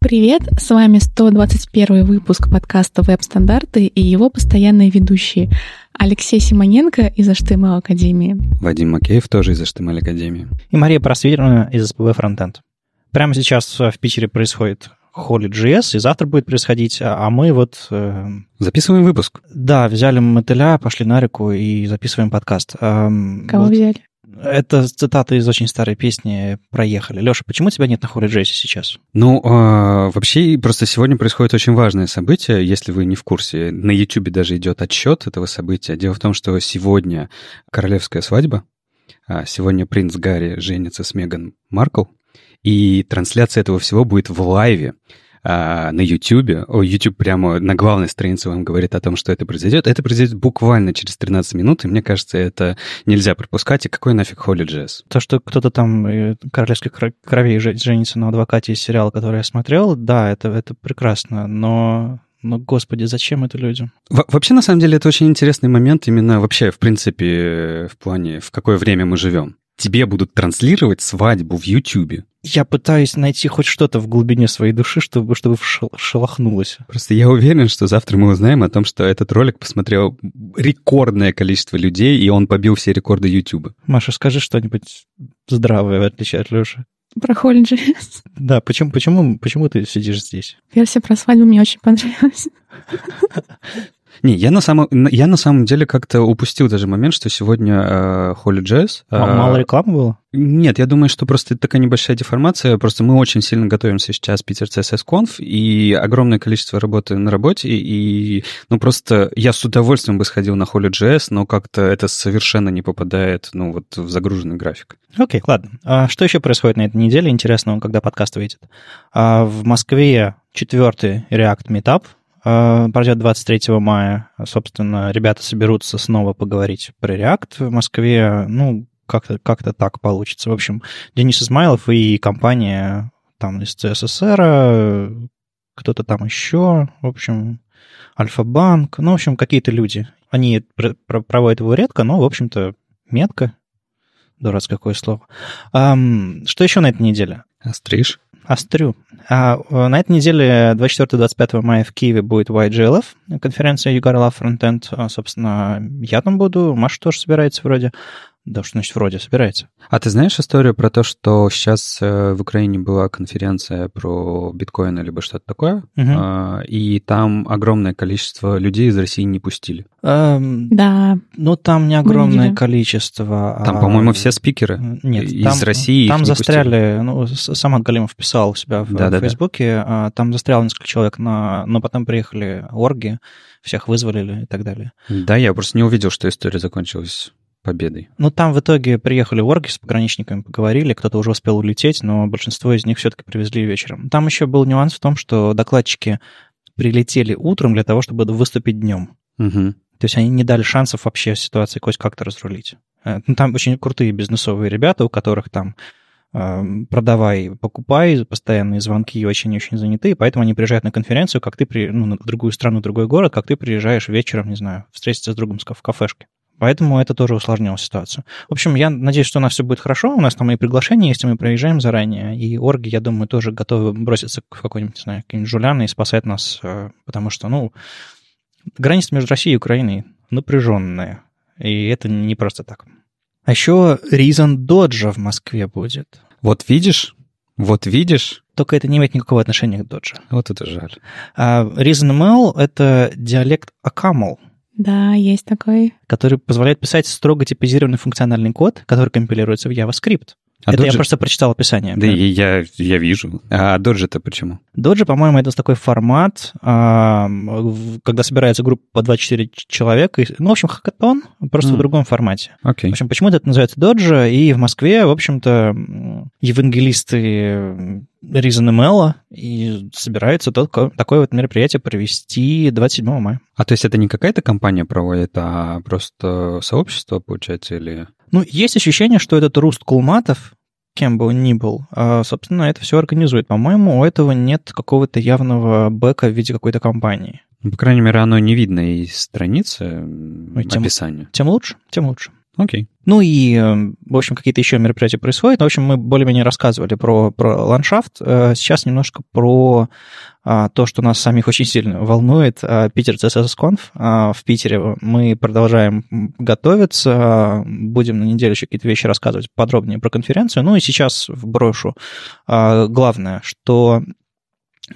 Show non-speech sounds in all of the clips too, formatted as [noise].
Привет, с вами 121 выпуск подкаста «Веб-стандарты» и его постоянные ведущие Алексей Симоненко из HTML Академии. Вадим Макеев тоже из HTML Академии. И Мария Просвирина из SPV Frontend. Прямо сейчас в Питере происходит Holy.js, и завтра будет происходить, а мы вот... Э, записываем выпуск. Да, взяли мотыля, пошли на реку и записываем подкаст. Кого вот. взяли? Это цитата из очень старой песни «Проехали». Леша, почему тебя нет на Холли Джесси сейчас? Ну, э, вообще, просто сегодня происходит очень важное событие, если вы не в курсе. На YouTube даже идет отсчет этого события. Дело в том, что сегодня королевская свадьба, а сегодня принц Гарри женится с Меган Маркл, и трансляция этого всего будет в лайве а, на YouTube. О, YouTube прямо на главной странице вам говорит о том, что это произойдет. Это произойдет буквально через 13 минут, и мне кажется, это нельзя пропускать. И какой нафиг Холли Джесс? То, что кто-то там э, королевских кровей женится на адвокате из сериала, который я смотрел, да, это, это прекрасно, но но, господи, зачем это людям? Во вообще, на самом деле, это очень интересный момент именно вообще, в принципе, в плане, в какое время мы живем тебе будут транслировать свадьбу в Ютубе. Я пытаюсь найти хоть что-то в глубине своей души, чтобы, чтобы шелохнулось. Просто я уверен, что завтра мы узнаем о том, что этот ролик посмотрел рекордное количество людей, и он побил все рекорды Ютуба. Маша, скажи что-нибудь здравое, в отличие от Леши. Про Holy.js. Да, почему, почему, почему ты сидишь здесь? Версия про свадьбу мне очень понравилась. [laughs] Не, я на самом, я на самом деле как-то упустил даже момент, что сегодня э, Holy Jazz... Э, Мало рекламы было? Нет, я думаю, что просто такая небольшая деформация. Просто мы очень сильно готовимся сейчас Питер CSS Conf, и огромное количество работы на работе, и, ну, просто я с удовольствием бы сходил на Holy Jazz, но как-то это совершенно не попадает, ну, вот в загруженный график. Окей, okay, ладно. А что еще происходит на этой неделе интересного, когда подкаст выйдет? А в Москве четвертый React Meetup, пройдет 23 мая. Собственно, ребята соберутся снова поговорить про React в Москве. Ну, как-то как так получится. В общем, Денис Измайлов и компания там из ЦССР, кто-то там еще, в общем, Альфа-банк, ну, в общем, какие-то люди. Они проводят его редко, но, в общем-то, метко. Дурацкое какое слово. Um, что еще на этой неделе? Стриж. Острю. А э, на этой неделе 24-25 мая в Киеве будет YGLF, конференция Love Frontend. А, собственно, я там буду, Маша тоже собирается вроде. Да, что значит вроде собирается. А ты знаешь историю про то, что сейчас э, в Украине была конференция про биткоин либо что-то такое, угу. и там огромное количество людей из России не пустили? Эм, да. Ну, там не огромное количество. Там, а... по-моему, все спикеры Нет, из там, России Там застряли, ну, сам Галимов писал у себя в, да, в да, Фейсбуке, да. там застряло несколько человек, на, но потом приехали орги, всех вызволили и так далее. Да, я просто не увидел, что история закончилась победой. Ну, там в итоге приехали орги с пограничниками, поговорили, кто-то уже успел улететь, но большинство из них все-таки привезли вечером. Там еще был нюанс в том, что докладчики прилетели утром для того, чтобы выступить днем. Угу. То есть они не дали шансов вообще ситуации хоть как-то разрулить. Э, ну, там очень крутые бизнесовые ребята, у которых там э, продавай, покупай, постоянные звонки очень-очень заняты, поэтому они приезжают на конференцию, как ты при, ну, в другую страну, другой город, как ты приезжаешь вечером, не знаю, встретиться с другом в кафешке. Поэтому это тоже усложнило ситуацию. В общем, я надеюсь, что у нас все будет хорошо. У нас там и приглашения есть, и мы проезжаем заранее. И орги, я думаю, тоже готовы броситься в какой-нибудь, не знаю, какие-нибудь жуляны и спасать нас, э, потому что, ну, граница между Россией и Украиной напряженная. И это не просто так. А еще Reason Доджа в Москве будет. Вот видишь, вот видишь. Только это не имеет никакого отношения к Доджа. Вот это жаль. А ReasonML — это диалект Акамл. Да, есть такой. Который позволяет писать строго типизированный функциональный код, который компилируется в JavaScript. А это Dodge... я просто прочитал описание. Да, да. я, я вижу. А Доджи-то почему? Доджи, по-моему, это такой формат, а, когда собирается группа по 24 человека. Ну, в общем, хакатон, просто mm. в другом формате. Okay. В общем, почему-то это называется Доджи, и в Москве, в общем-то, евангелисты ReasonML и собираются тот, такое вот мероприятие провести 27 мая. А то есть это не какая-то компания проводит, а просто сообщество, получается, или... Ну, есть ощущение, что этот Руст Кулматов, кем бы он ни был, а, собственно, это все организует. По-моему, у этого нет какого-то явного бэка в виде какой-то компании. Ну, по крайней мере, оно не видно из страницы Ой, тем, описания. Тем лучше, тем лучше. Окей. Ну и, э, в общем, какие-то еще мероприятия происходят. В общем, мы более-менее рассказывали про, про ландшафт. Э, сейчас немножко про а, то, что нас самих очень сильно волнует. А, Питер CSS Conf. А, в Питере мы продолжаем готовиться. Будем на неделю еще какие-то вещи рассказывать подробнее про конференцию. Ну и сейчас брошу. Главное, что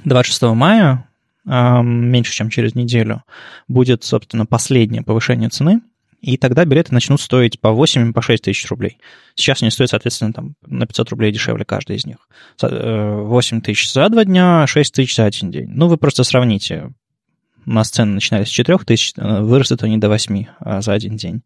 26 мая, меньше чем через неделю, будет, собственно, последнее повышение цены и тогда билеты начнут стоить по 8, по 6 тысяч рублей. Сейчас они стоят, соответственно, там, на 500 рублей дешевле каждый из них. 8 э, тысяч за два дня, 6 тысяч за один день. Ну, вы просто сравните. У нас цены начинались с 4 тысяч, э, вырастут они до 8 а, за один день.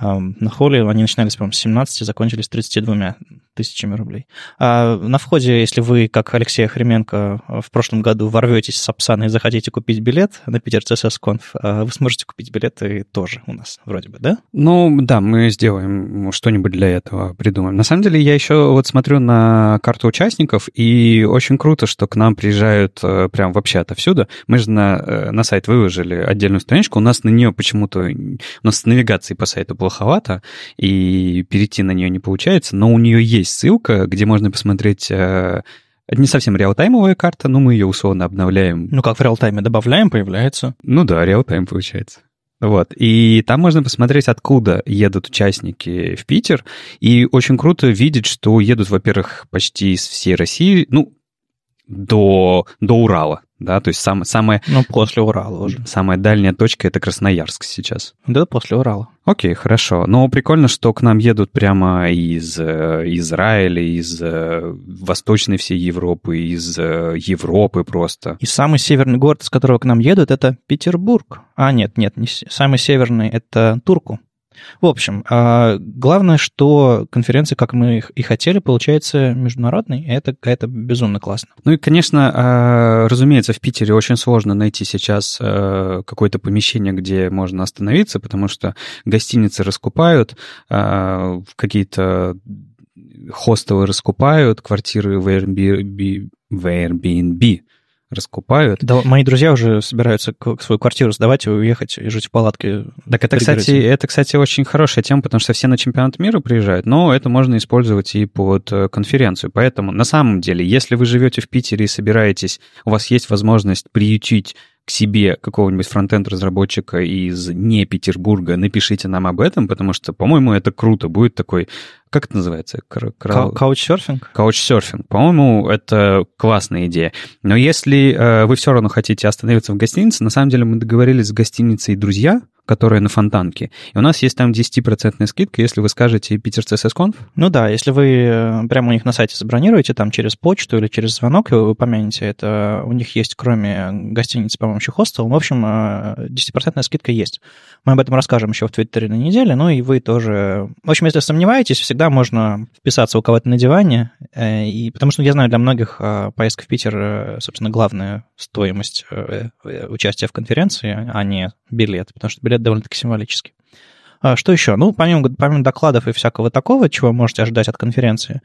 На холле они начинались, по-моему, с 17, закончились 32 тысячами рублей. А на входе, если вы, как Алексей Охременко, в прошлом году ворветесь с Апсана и захотите купить билет на Питер CSS Conf, а вы сможете купить билеты тоже у нас, вроде бы, да? Ну, да, мы сделаем что-нибудь для этого, придумаем. На самом деле, я еще вот смотрю на карту участников, и очень круто, что к нам приезжают э, прям вообще отовсюду. Мы же на, э, на сайт выложили отдельную страничку, у нас на нее почему-то, у нас с навигацией по сайту плоховато, и перейти на нее не получается, но у нее есть ссылка, где можно посмотреть это не совсем реалтаймовая карта, но мы ее условно обновляем. Ну, как в реалтайме добавляем, появляется. Ну да, реалтайм получается. Вот. И там можно посмотреть, откуда едут участники в Питер. И очень круто видеть, что едут, во-первых, почти из всей России, ну, до, до Урала да, то есть сам, самая... Ну, после Урала уже. Самая дальняя точка — это Красноярск сейчас. Да, после Урала. Окей, хорошо. Но прикольно, что к нам едут прямо из э, Израиля, из э, восточной всей Европы, из э, Европы просто. И самый северный город, из которого к нам едут, это Петербург. А, нет, нет, не самый северный — это Турку. В общем, а, главное, что конференция, как мы и хотели, получается международной, и это, это безумно классно. Ну и, конечно, а, разумеется, в Питере очень сложно найти сейчас а, какое-то помещение, где можно остановиться, потому что гостиницы раскупают, какие-то хостелы раскупают, квартиры в Airbnb, в Airbnb раскупают. Да, мои друзья уже собираются свою квартиру сдавать и уехать и жить в палатке. Так это, кстати, это, кстати, очень хорошая тема, потому что все на чемпионат мира приезжают, но это можно использовать и под э, конференцию. Поэтому, на самом деле, если вы живете в Питере и собираетесь, у вас есть возможность приютить к себе какого-нибудь фронтенд-разработчика из не Петербурга, напишите нам об этом, потому что, по-моему, это круто. Будет такой, как это называется? Каучсерфинг? Каучсерфинг. По-моему, это классная идея. Но если э, вы все равно хотите остановиться в гостинице, на самом деле мы договорились с гостиницей «Друзья», которая на Фонтанке. И у нас есть там 10% скидка, если вы скажете Питер CSS Conf. Ну да, если вы э, прямо у них на сайте забронируете, там через почту или через звонок, и вы упомянете это, у них есть, кроме гостиницы, по-моему, еще хостел. В общем, 10% э, скидка есть. Мы об этом расскажем еще в Твиттере на неделе, ну и вы тоже... В общем, если сомневаетесь, всегда можно вписаться у кого-то на диване, э, и... потому что я знаю, для многих поездка в Питер, собственно, главная стоимость участия в конференции, а не билет, потому что билет довольно-таки символический. А что еще? Ну, помимо, помимо докладов и всякого такого, чего можете ожидать от конференции,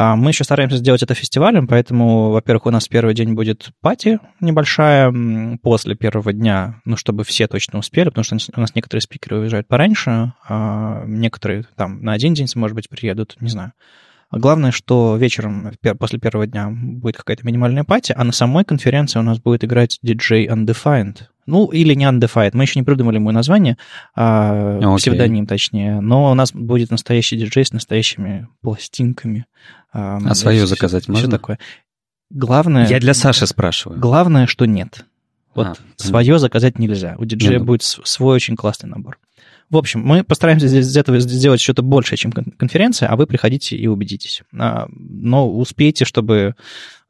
а, мы еще стараемся сделать это фестивалем, поэтому, во-первых, у нас первый день будет пати небольшая после первого дня, ну, чтобы все точно успели, потому что у нас некоторые спикеры уезжают пораньше, а некоторые там на один день, может быть, приедут, не знаю. Главное, что вечером после первого дня будет какая-то минимальная пати, а на самой конференции у нас будет играть DJ Undefined. Ну, или не Undefined. Мы еще не придумали ему название, а, okay. псевдоним точнее. Но у нас будет настоящий диджей с настоящими пластинками. А, а свое заказать все, можно? Все такое. Главное... Я для Саши спрашиваю. Главное, что нет. Вот а, свое заказать нельзя. У диджея нет. Ну. будет свой очень классный набор. В общем, мы постараемся из этого сделать что-то большее, чем конференция, а вы приходите и убедитесь. А, но успейте, чтобы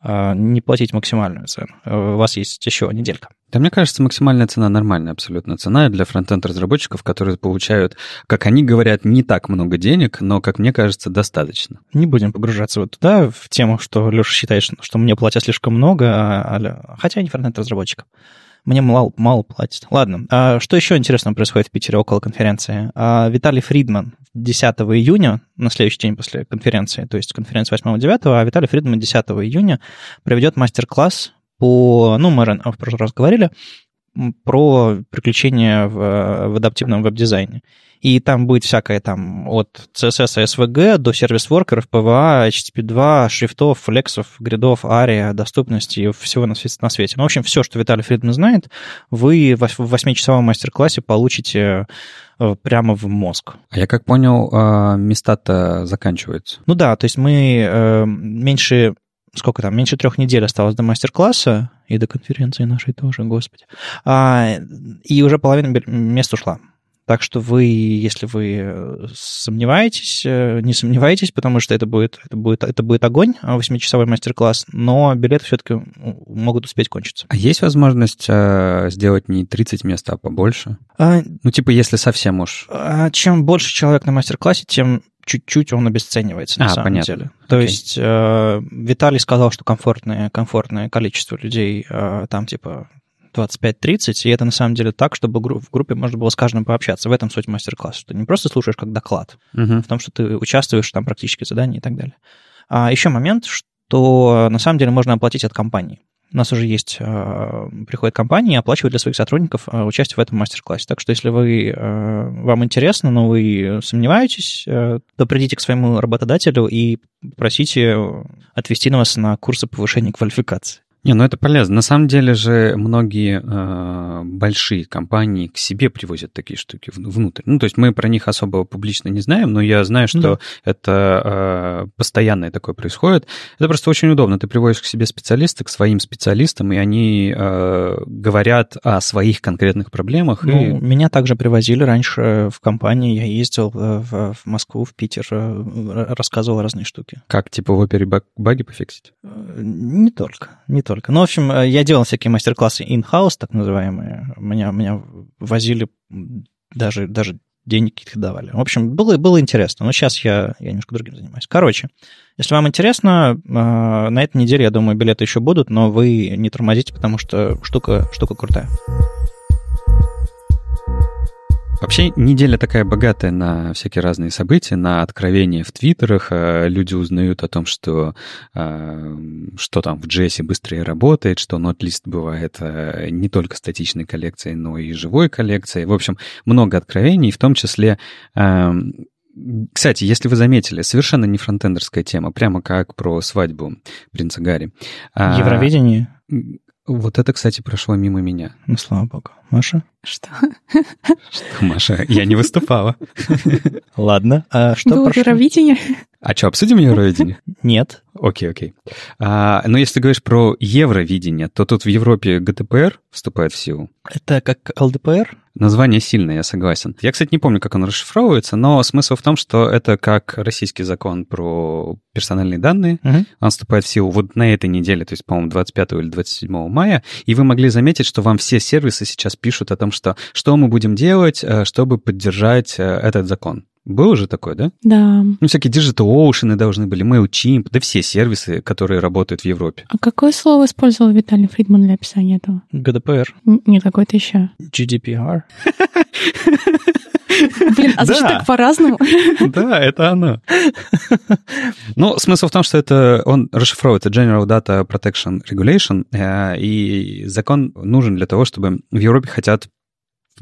а, не платить максимальную цену. У вас есть еще неделька. Да, мне кажется, максимальная цена нормальная абсолютно цена для фронтенд-разработчиков, которые получают, как они говорят, не так много денег, но, как мне кажется, достаточно. Не будем погружаться вот туда, в тему, что Леша считает, что мне платят слишком много, а, хотя я не фронтенд-разработчик. Мне мало, мало платят. Ладно. А что еще интересного происходит в Питере около конференции? А Виталий Фридман 10 июня, на следующий день после конференции, то есть конференция 8-9, а Виталий Фридман 10 июня проведет мастер-класс по, ну, мы в прошлый раз говорили, про приключения в, в адаптивном веб-дизайне. И там будет всякое там от CSS и SVG до сервис-воркеров, PWA, HTTP2, шрифтов, флексов, гридов, ARIA, доступности и всего на свете, на свете. Ну, в общем, все, что Виталий Фридман знает, вы в 8-часовом мастер-классе получите э, прямо в мозг. А я как понял, а, места-то заканчиваются. Ну да, то есть мы э, меньше сколько там, меньше трех недель осталось до мастер-класса и до конференции нашей тоже, господи. А, и уже половина мест ушла. Так что вы, если вы э, сомневаетесь, э, не сомневайтесь, потому что это будет, это будет, это будет огонь, 8-часовой а, мастер-класс, но билеты все-таки могут успеть кончиться. А есть возможность э, сделать не 30 мест, а побольше? А, ну, типа, если совсем уж. А, чем больше человек на мастер-классе, тем чуть-чуть он обесценивается на а, самом понятно. деле. То okay. есть э, Виталий сказал, что комфортное, комфортное количество людей э, там типа 25-30, и это на самом деле так, чтобы в группе можно было с каждым пообщаться. В этом суть мастер-класса, что ты не просто слушаешь как доклад, uh-huh. в том, что ты участвуешь там практически задания и так далее. А еще момент, что на самом деле можно оплатить от компании. У нас уже есть, э, приходят компании и оплачивают для своих сотрудников э, участие в этом мастер-классе. Так что если вы, э, вам интересно, но вы сомневаетесь, то придите к своему работодателю и просите отвести на вас на курсы повышения квалификации. Не, ну это полезно. На самом деле же многие э, большие компании к себе привозят такие штуки внутрь. Ну, то есть мы про них особо публично не знаем, но я знаю, что да. это э, постоянное такое происходит. Это просто очень удобно. Ты приводишь к себе специалиста, к своим специалистам, и они э, говорят о своих конкретных проблемах. Ну, и... Меня также привозили раньше в компании. Я ездил в, в Москву, в Питер, э, рассказывал разные штуки. Как, типа, в опере баги пофиксить? Э, не только, не только. Ну, в общем, э, я делал всякие мастер-классы in-house, так называемые. Меня, меня возили, даже, даже денег каких-то давали. В общем, было, было интересно, но сейчас я, я немножко другим занимаюсь. Короче, если вам интересно, э, на этой неделе, я думаю, билеты еще будут, но вы не тормозите, потому что штука, штука крутая. Вообще неделя такая богатая на всякие разные события, на откровения в твиттерах. Э, люди узнают о том, что, э, что там в Джессе быстрее работает, что нотлист бывает э, не только статичной коллекцией, но и живой коллекцией. В общем, много откровений, в том числе кстати, если вы заметили, совершенно не фронтендерская тема, прямо как про свадьбу принца Гарри. А, Евровидение? Вот это, кстати, прошло мимо меня. Ну, слава богу. Маша? Что? Что, Маша? Я не выступала. Ладно. А что Было прошло? Евровидение. А что, обсудим Евровидение? Нет. Окей, окей. А, но если ты говоришь про Евровидение, то тут в Европе ГТПР вступает в силу. Это как ЛДПР? Название сильное, я согласен. Я, кстати, не помню, как он расшифровывается, но смысл в том, что это как российский закон про персональные данные. Угу. Он вступает в силу вот на этой неделе, то есть, по-моему, 25 или 27 мая. И вы могли заметить, что вам все сервисы сейчас пишут о том, что что мы будем делать, э, чтобы поддержать э, этот закон. Было же такое, да? Да. Ну, всякие Digital Ocean должны были, MailChimp, да все сервисы, которые работают в Европе. А какое слово использовал Виталий Фридман для описания этого? ГДПР. Нет, какое-то еще. GDPR. Блин, а звучит так по-разному. Да, это оно. Ну, смысл в том, что это он расшифровывается General Data Protection Regulation, э, и закон нужен для того, чтобы в Европе хотят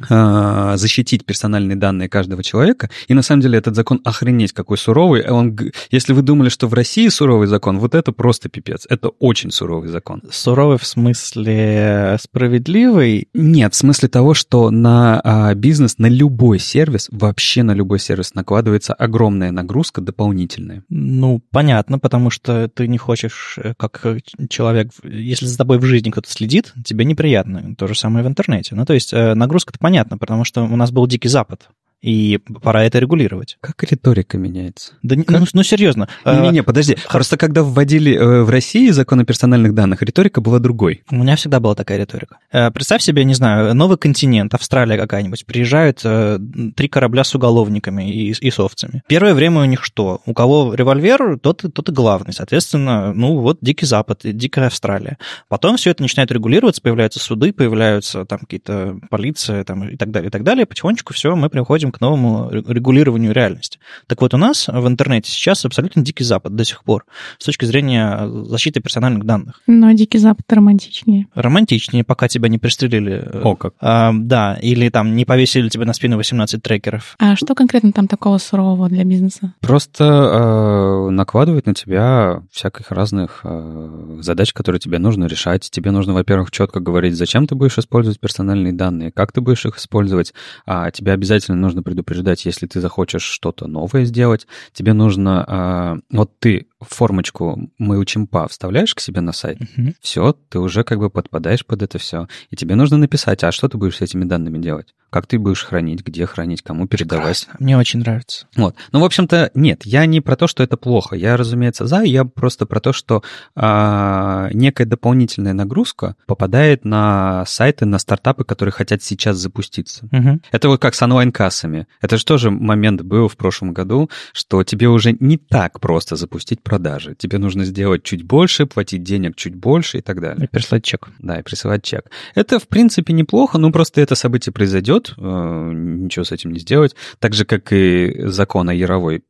защитить персональные данные каждого человека. И на самом деле этот закон охренеть какой суровый. Он, если вы думали, что в России суровый закон, вот это просто пипец. Это очень суровый закон. Суровый в смысле справедливый? Нет, в смысле того, что на а, бизнес, на любой сервис, вообще на любой сервис накладывается огромная нагрузка дополнительная. Ну, понятно, потому что ты не хочешь, э, как человек, если за тобой в жизни кто-то следит, тебе неприятно. То же самое в интернете. Ну, то есть э, нагрузка понятно, потому что у нас был Дикий Запад, и пора это регулировать. Как риторика меняется? Да, как? Ну, ну серьезно. Не-не, подожди. Х... Просто когда вводили э, в России закон о персональных данных, риторика была другой. У меня всегда была такая риторика. Э, представь себе, не знаю, новый континент, Австралия какая-нибудь, приезжают э, три корабля с уголовниками и, и с овцами. Первое время у них что? У кого револьвер, тот, тот и главный. Соответственно, ну вот Дикий Запад, Дикая Австралия. Потом все это начинает регулироваться, появляются суды, появляются там какие-то полиция там, и так далее, и так далее. Потихонечку все, мы приходим переходим к новому регулированию реальности. Так вот, у нас в интернете сейчас абсолютно дикий запад до сих пор с точки зрения защиты персональных данных. Но дикий запад романтичнее. Романтичнее, пока тебя не пристрелили. О, как. А, да, или там не повесили тебе на спину 18 трекеров. А что конкретно там такого сурового для бизнеса? Просто э, накладывать на тебя всяких разных э, задач, которые тебе нужно решать. Тебе нужно, во-первых, четко говорить, зачем ты будешь использовать персональные данные, как ты будешь их использовать. А тебе обязательно нужно предупреждать, если ты захочешь что-то новое сделать. Тебе нужно... Э, вот ты формочку мы учим по вставляешь к себе на сайт, Мгм. все, ты уже как бы подпадаешь под это все. И тебе нужно написать, а что ты будешь с этими данными делать? Как ты будешь хранить, где хранить, кому передавать. Прекрасно. Мне очень нравится. Вот. Ну, в общем-то, нет, я не про то, что это плохо. Я, разумеется, за, я просто про то, что а, некая дополнительная нагрузка попадает на сайты, на стартапы, которые хотят сейчас запуститься. Мгм. Это вот как с онлайн-кассами. Это же тоже момент был в прошлом году, что тебе уже не так просто запустить продажи. Тебе нужно сделать чуть больше, платить денег чуть больше и так далее. И прислать чек. Да, и присылать чек. Это, в принципе, неплохо, но просто это событие произойдет, э, ничего с этим не сделать. Так же, как и закон о Яровой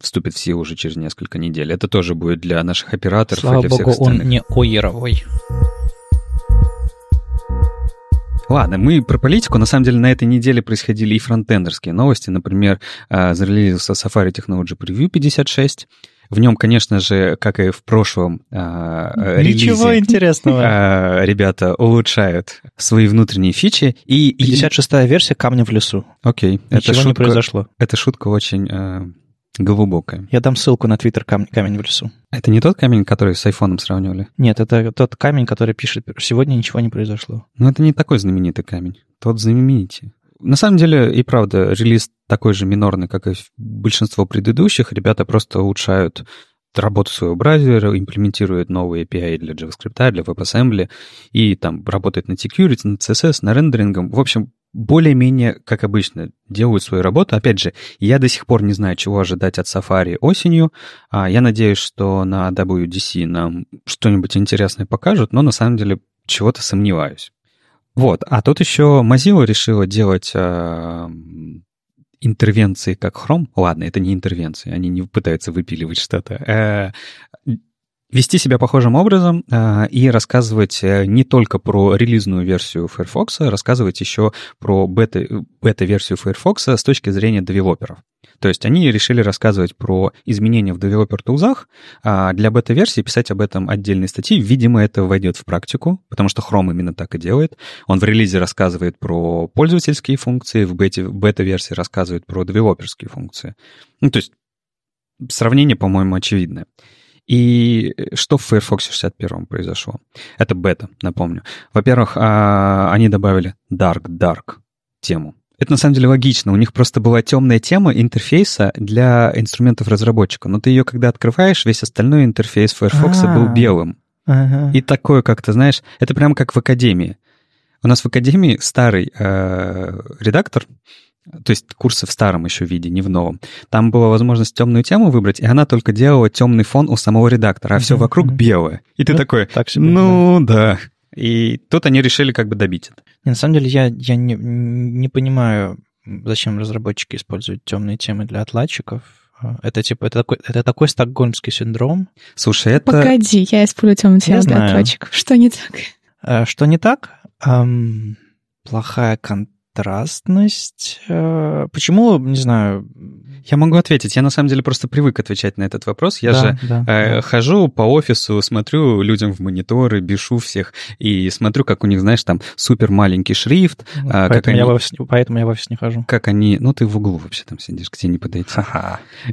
вступит в силу уже через несколько недель. Это тоже будет для наших операторов и Слава для всех богу, он остальных. не о Яровой. Ладно, мы про политику. На самом деле на этой неделе происходили и фронтендерские новости. Например, э, зарелизился Safari Technology Preview 56. В нем, конечно же, как и в прошлом э, Ничего релизе, интересного. э, ребята улучшают свои внутренние фичи. И, и- 56-я версия «Камня в лесу». Окей, это Ничего не шутка, произошло. это шутка очень э, глубокая. Я дам ссылку на твиттер «Камень, «Камень в лесу». Это не тот камень, который с айфоном сравнивали? Нет, это тот камень, который пишет «Сегодня ничего не произошло». Ну, это не такой знаменитый камень. Тот знаменитый. На самом деле, и правда, релиз такой же минорный, как и большинство предыдущих. Ребята просто улучшают работу своего браузера, имплементируют новые API для JavaScript, для WebAssembly, и там работает на security, на CSS, на рендерингом. В общем, более-менее, как обычно, делают свою работу. Опять же, я до сих пор не знаю, чего ожидать от Safari осенью. А Я надеюсь, что на WDC нам что-нибудь интересное покажут, но на самом деле чего-то сомневаюсь. Вот, а тут еще Mozilla решила делать э, интервенции как Chrome. Ладно, это не интервенции, они не пытаются выпиливать что-то. Вести себя похожим образом э, и рассказывать э, не только про релизную версию Firefox, а рассказывать еще про бета, бета-версию Firefox с точки зрения девелоперов. То есть они решили рассказывать про изменения в девелопер тулзах, а для бета-версии писать об этом отдельные статьи. Видимо, это войдет в практику, потому что Chrome именно так и делает. Он в релизе рассказывает про пользовательские функции, в бета-версии рассказывает про девелоперские функции. Ну, то есть сравнение, по-моему, очевидное. И что в Firefox 61 произошло? Это бета, напомню. Во-первых, а, они добавили dark-dark тему. Это на самом деле логично. У них просто была темная тема интерфейса для инструментов разработчика. Но ты ее, когда открываешь, весь остальной интерфейс Firefox был А. белым. Ага. И такое как-то, знаешь, это прямо как в Академии. У нас в Академии старый э, редактор, то есть курсы в старом еще виде, не в новом. Там была возможность темную тему выбрать, и она только делала темный фон у самого редактора, а все вокруг белое. И ты Ну, такой, так себе, ну да. И тут они решили как бы добить это. Не, На самом деле я, я не, не понимаю, зачем разработчики используют темные темы для отладчиков. А, Это типа это такой, это такой стокгольмский синдром. Слушай, это... Погоди, я использую Я цвет для знаю. отладчиков. Что не так? А, Что не так? Плохая контрастность. А, Почему, не знаю. Я могу ответить. Я на самом деле просто привык отвечать на этот вопрос. Я да, же да, Э, да. Хожу по офису, смотрю людям в мониторы, бешу всех и смотрю, как у них, знаешь, там супер маленький шрифт, а, поэтому, я они- в офис, поэтому я в офис не хожу. как они, ну ты в углу вообще там сидишь, тебе не подойти,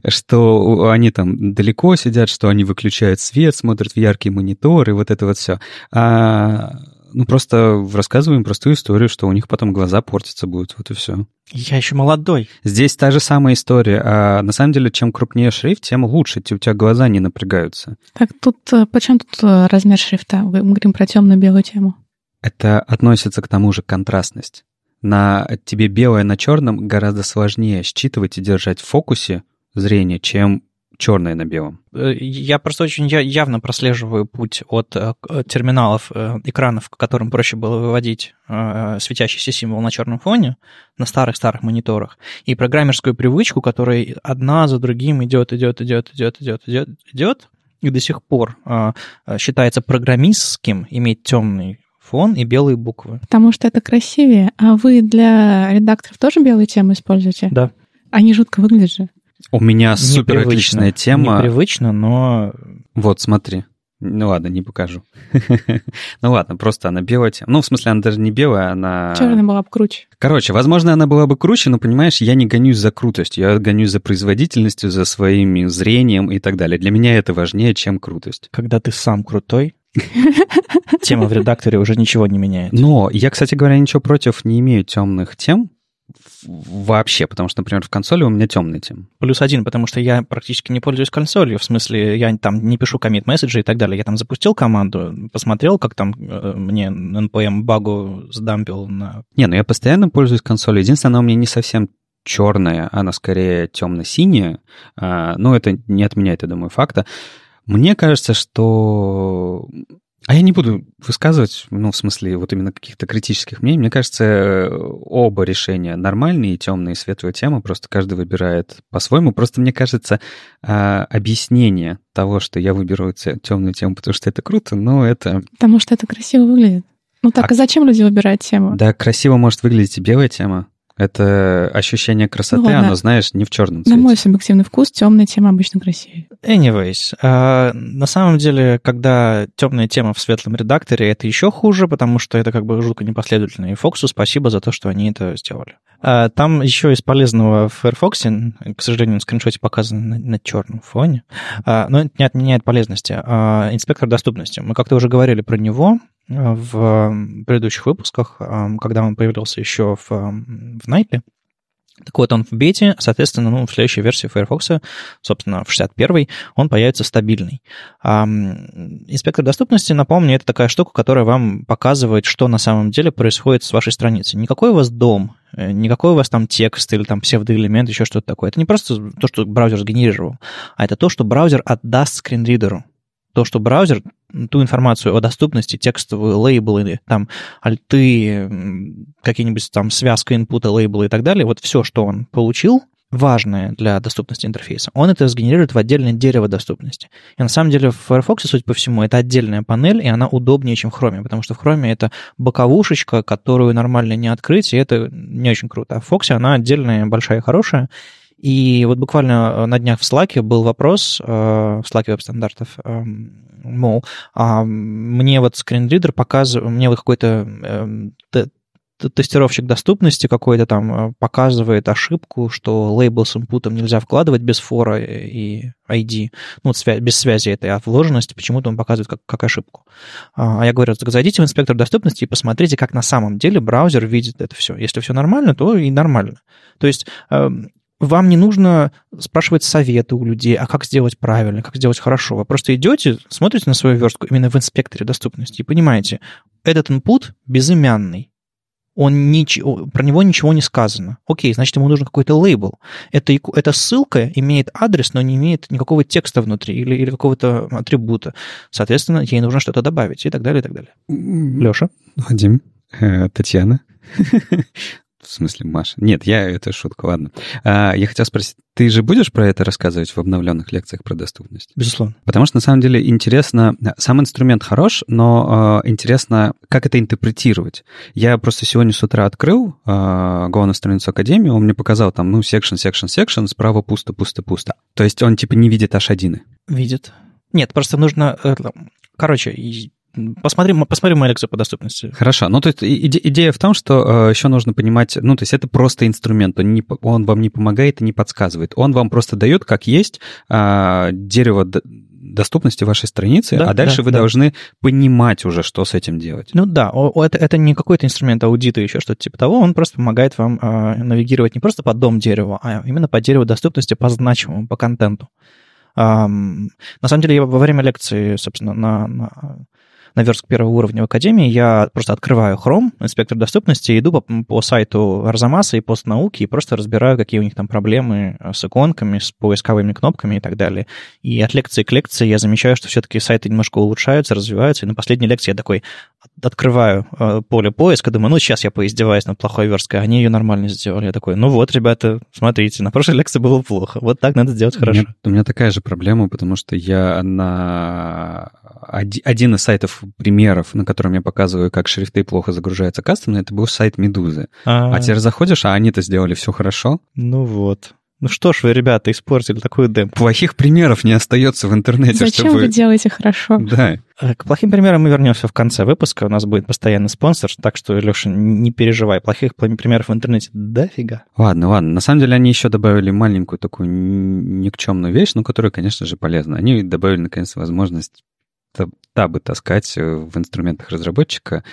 что у- они там далеко сидят, что они выключают свет, смотрят в яркий монитор и вот это вот все. Ну просто рассказываем простую историю, что у них потом глаза портятся будут, вот и все. Я еще молодой. Здесь та же самая история. А на самом деле, чем крупнее шрифт, тем лучше. У тебя глаза не напрягаются. Так, тут э, почем тут э, размер шрифта? Мы говорим про темно-белую тему. Это относится к тому же контрастность. На тебе белое на черном гораздо сложнее считывать и держать в фокусе зрение, чем черное на белом. Э, я просто очень явно прослеживаю путь от э, терминалов, э, экранов, к которым проще было выводить светящийся символ на черном фоне на старых-старых мониторах, и программерскую привычку, которая одна за другим идет, идет, идет, идет, идет, идет, идет, и до сих пор считается программистским иметь темный фон и белые буквы. Потому что это красивее. А вы для редакторов тоже белые темы используете? Да. Они жутко выглядят же. У меня супер отличная тема. Непривычно, но... Вот, смотри. Ну ладно, не покажу. [laughs] ну ладно, просто она белая тема. Ну, в смысле, она даже не белая, она... Черная была бы круче. Короче, возможно, она была бы круче, но, понимаешь, я не гонюсь за крутостью, я гонюсь за производительностью, за своим зрением и так далее. Для меня это важнее, чем крутость. Когда ты сам крутой, [laughs] тема в редакторе уже ничего не меняет. Но я, кстати говоря, ничего против не имею темных тем, вообще, потому что, например, в консоли у меня темный тем. Плюс один, потому что я практически не пользуюсь консолью, в смысле, я там не пишу комит месседжи и так далее. Я там запустил команду, посмотрел, как там э, мне NPM багу сдампил на... Не, ну я постоянно пользуюсь консолью. Единственное, она у меня не совсем черная, она скорее темно-синяя. А, но это не отменяет, я думаю, факта. Мне кажется, что а я не буду высказывать, ну, в смысле, вот именно каких-то критических мнений. Мне кажется, оба решения нормальные, темные и светлые темы, просто каждый выбирает по-своему. Просто мне кажется, а, объяснение того, что я выберу темную тему, потому что это круто, но это... Потому что это красиво выглядит. Ну так, а, а зачем люди выбирают тему? Да, красиво может выглядеть и белая тема. Это ощущение красоты, ну, оно, знаешь, не в черном цвете. На мой субъективный вкус темная тема обычно красивее. Anyways, uh, на самом деле, когда темная тема в светлом редакторе, это еще хуже, потому что это как бы жутко непоследовательно. И Фоксу спасибо за то, что они это сделали. Uh, там еще из полезного в Firefox, к сожалению, на скриншоте показано на, на черном фоне, uh, но это не отменяет полезности. Инспектор доступности. Мы как-то уже говорили про него, в предыдущих выпусках, когда он появился еще в, в Nightly. Так вот, он в бете, соответственно, ну, в следующей версии Firefox, собственно, в 61-й, он появится стабильный. Инспектор доступности, напомню, это такая штука, которая вам показывает, что на самом деле происходит с вашей страницей. Никакой у вас дом, э, никакой у вас там текст или там псевдоэлемент, еще что-то такое. Это не просто то, что браузер сгенерировал, а это то, что браузер отдаст скринридеру то, что браузер ту информацию о доступности, текстовые лейблы, там, альты, какие-нибудь там связка инпута, лейблы и так далее, вот все, что он получил, важное для доступности интерфейса, он это сгенерирует в отдельное дерево доступности. И на самом деле в Firefox, судя по всему, это отдельная панель, и она удобнее, чем в Chrome, потому что в Chrome это боковушечка, которую нормально не открыть, и это не очень круто. А в Fox она отдельная, большая и хорошая, и вот буквально э, на днях в Slack был вопрос, э, в Slack веб-стандартов, э, мол, а мне вот скринридер показывает, мне вот какой-то тестировщик доступности какой-то там показывает ошибку, что лейбл с инпутом нельзя вкладывать без фора и ID, ну, без связи этой, а вложенности почему-то он показывает как, как ошибку. А я говорю, так зайдите в инспектор доступности и посмотрите, как на самом деле браузер видит это все. Если все нормально, то и нормально. То есть эм, вам не нужно спрашивать советы у людей, а как сделать правильно, как сделать хорошо. Вы просто идете, смотрите на свою верстку именно в инспекторе доступности и понимаете, этот input безымянный, он ничего, про него ничего не сказано. Окей, значит, ему нужен какой-то лейбл. Это, эта ссылка имеет адрес, но не имеет никакого текста внутри или, или какого-то атрибута. Соответственно, ей нужно что-то добавить и так далее, и так далее. Леша? Вадим, э, Татьяна. [laughs] В смысле, Маша? Нет, я это шутка, ладно. А, я хотел спросить, ты же будешь про это рассказывать в обновленных лекциях про доступность? Безусловно. Потому что на самом деле интересно, сам инструмент хорош, но э, интересно, как это интерпретировать. Я просто сегодня с утра открыл э, Go страницу Академии, он мне показал там, ну, section, section, section, справа пусто, пусто, пусто. То есть он типа не видит H1. Видит. Нет, просто нужно... Э, короче, Посмотрим, посмотрим мою лекцию по доступности. Хорошо. Ну, то есть иде, идея в том, что э, еще нужно понимать, ну, то есть это просто инструмент, он, не, он вам не помогает и не подсказывает. Он вам просто дает, как есть, э, дерево доступности вашей страницы, да, а дальше да, вы да. должны понимать уже, что с этим делать. Ну да, это, это не какой-то инструмент аудита, еще что-то типа того, он просто помогает вам э, навигировать не просто по дом дерева, а именно по дереву доступности, по значимому, по контенту. Эм, на самом деле, я во время лекции, собственно, на, на на верстку первого уровня в Академии, я просто открываю Chrome, инспектор доступности, иду по, по сайту Арзамаса и постнауки и просто разбираю, какие у них там проблемы с иконками, с поисковыми кнопками и так далее. И от лекции к лекции я замечаю, что все-таки сайты немножко улучшаются, развиваются, и на последней лекции я такой открываю э, поле поиска, думаю, ну, сейчас я поиздеваюсь над плохой версткой, они ее нормально сделали. Я такой, ну вот, ребята, смотрите, на прошлой лекции было плохо, вот так надо сделать хорошо. У меня, у меня такая же проблема, потому что я на один из сайтов примеров, на котором я показываю, как шрифты плохо загружаются кастомно, это был сайт Медузы. А, а теперь заходишь, а они-то сделали все хорошо. Ну вот. Ну что ж вы, ребята, испортили такую демку. Плохих примеров не остается в интернете. Зачем чтобы... вы делаете хорошо? Да. Э, к плохим примерам мы вернемся в конце выпуска. У нас будет постоянный спонсор, так что, Леша, не переживай. Плохих примеров в интернете дофига. Ладно, ладно. На самом деле они еще добавили маленькую такую никчемную вещь, но которая, конечно же, полезна. Они добавили, наконец, возможность табы таскать э, в инструментах разработчика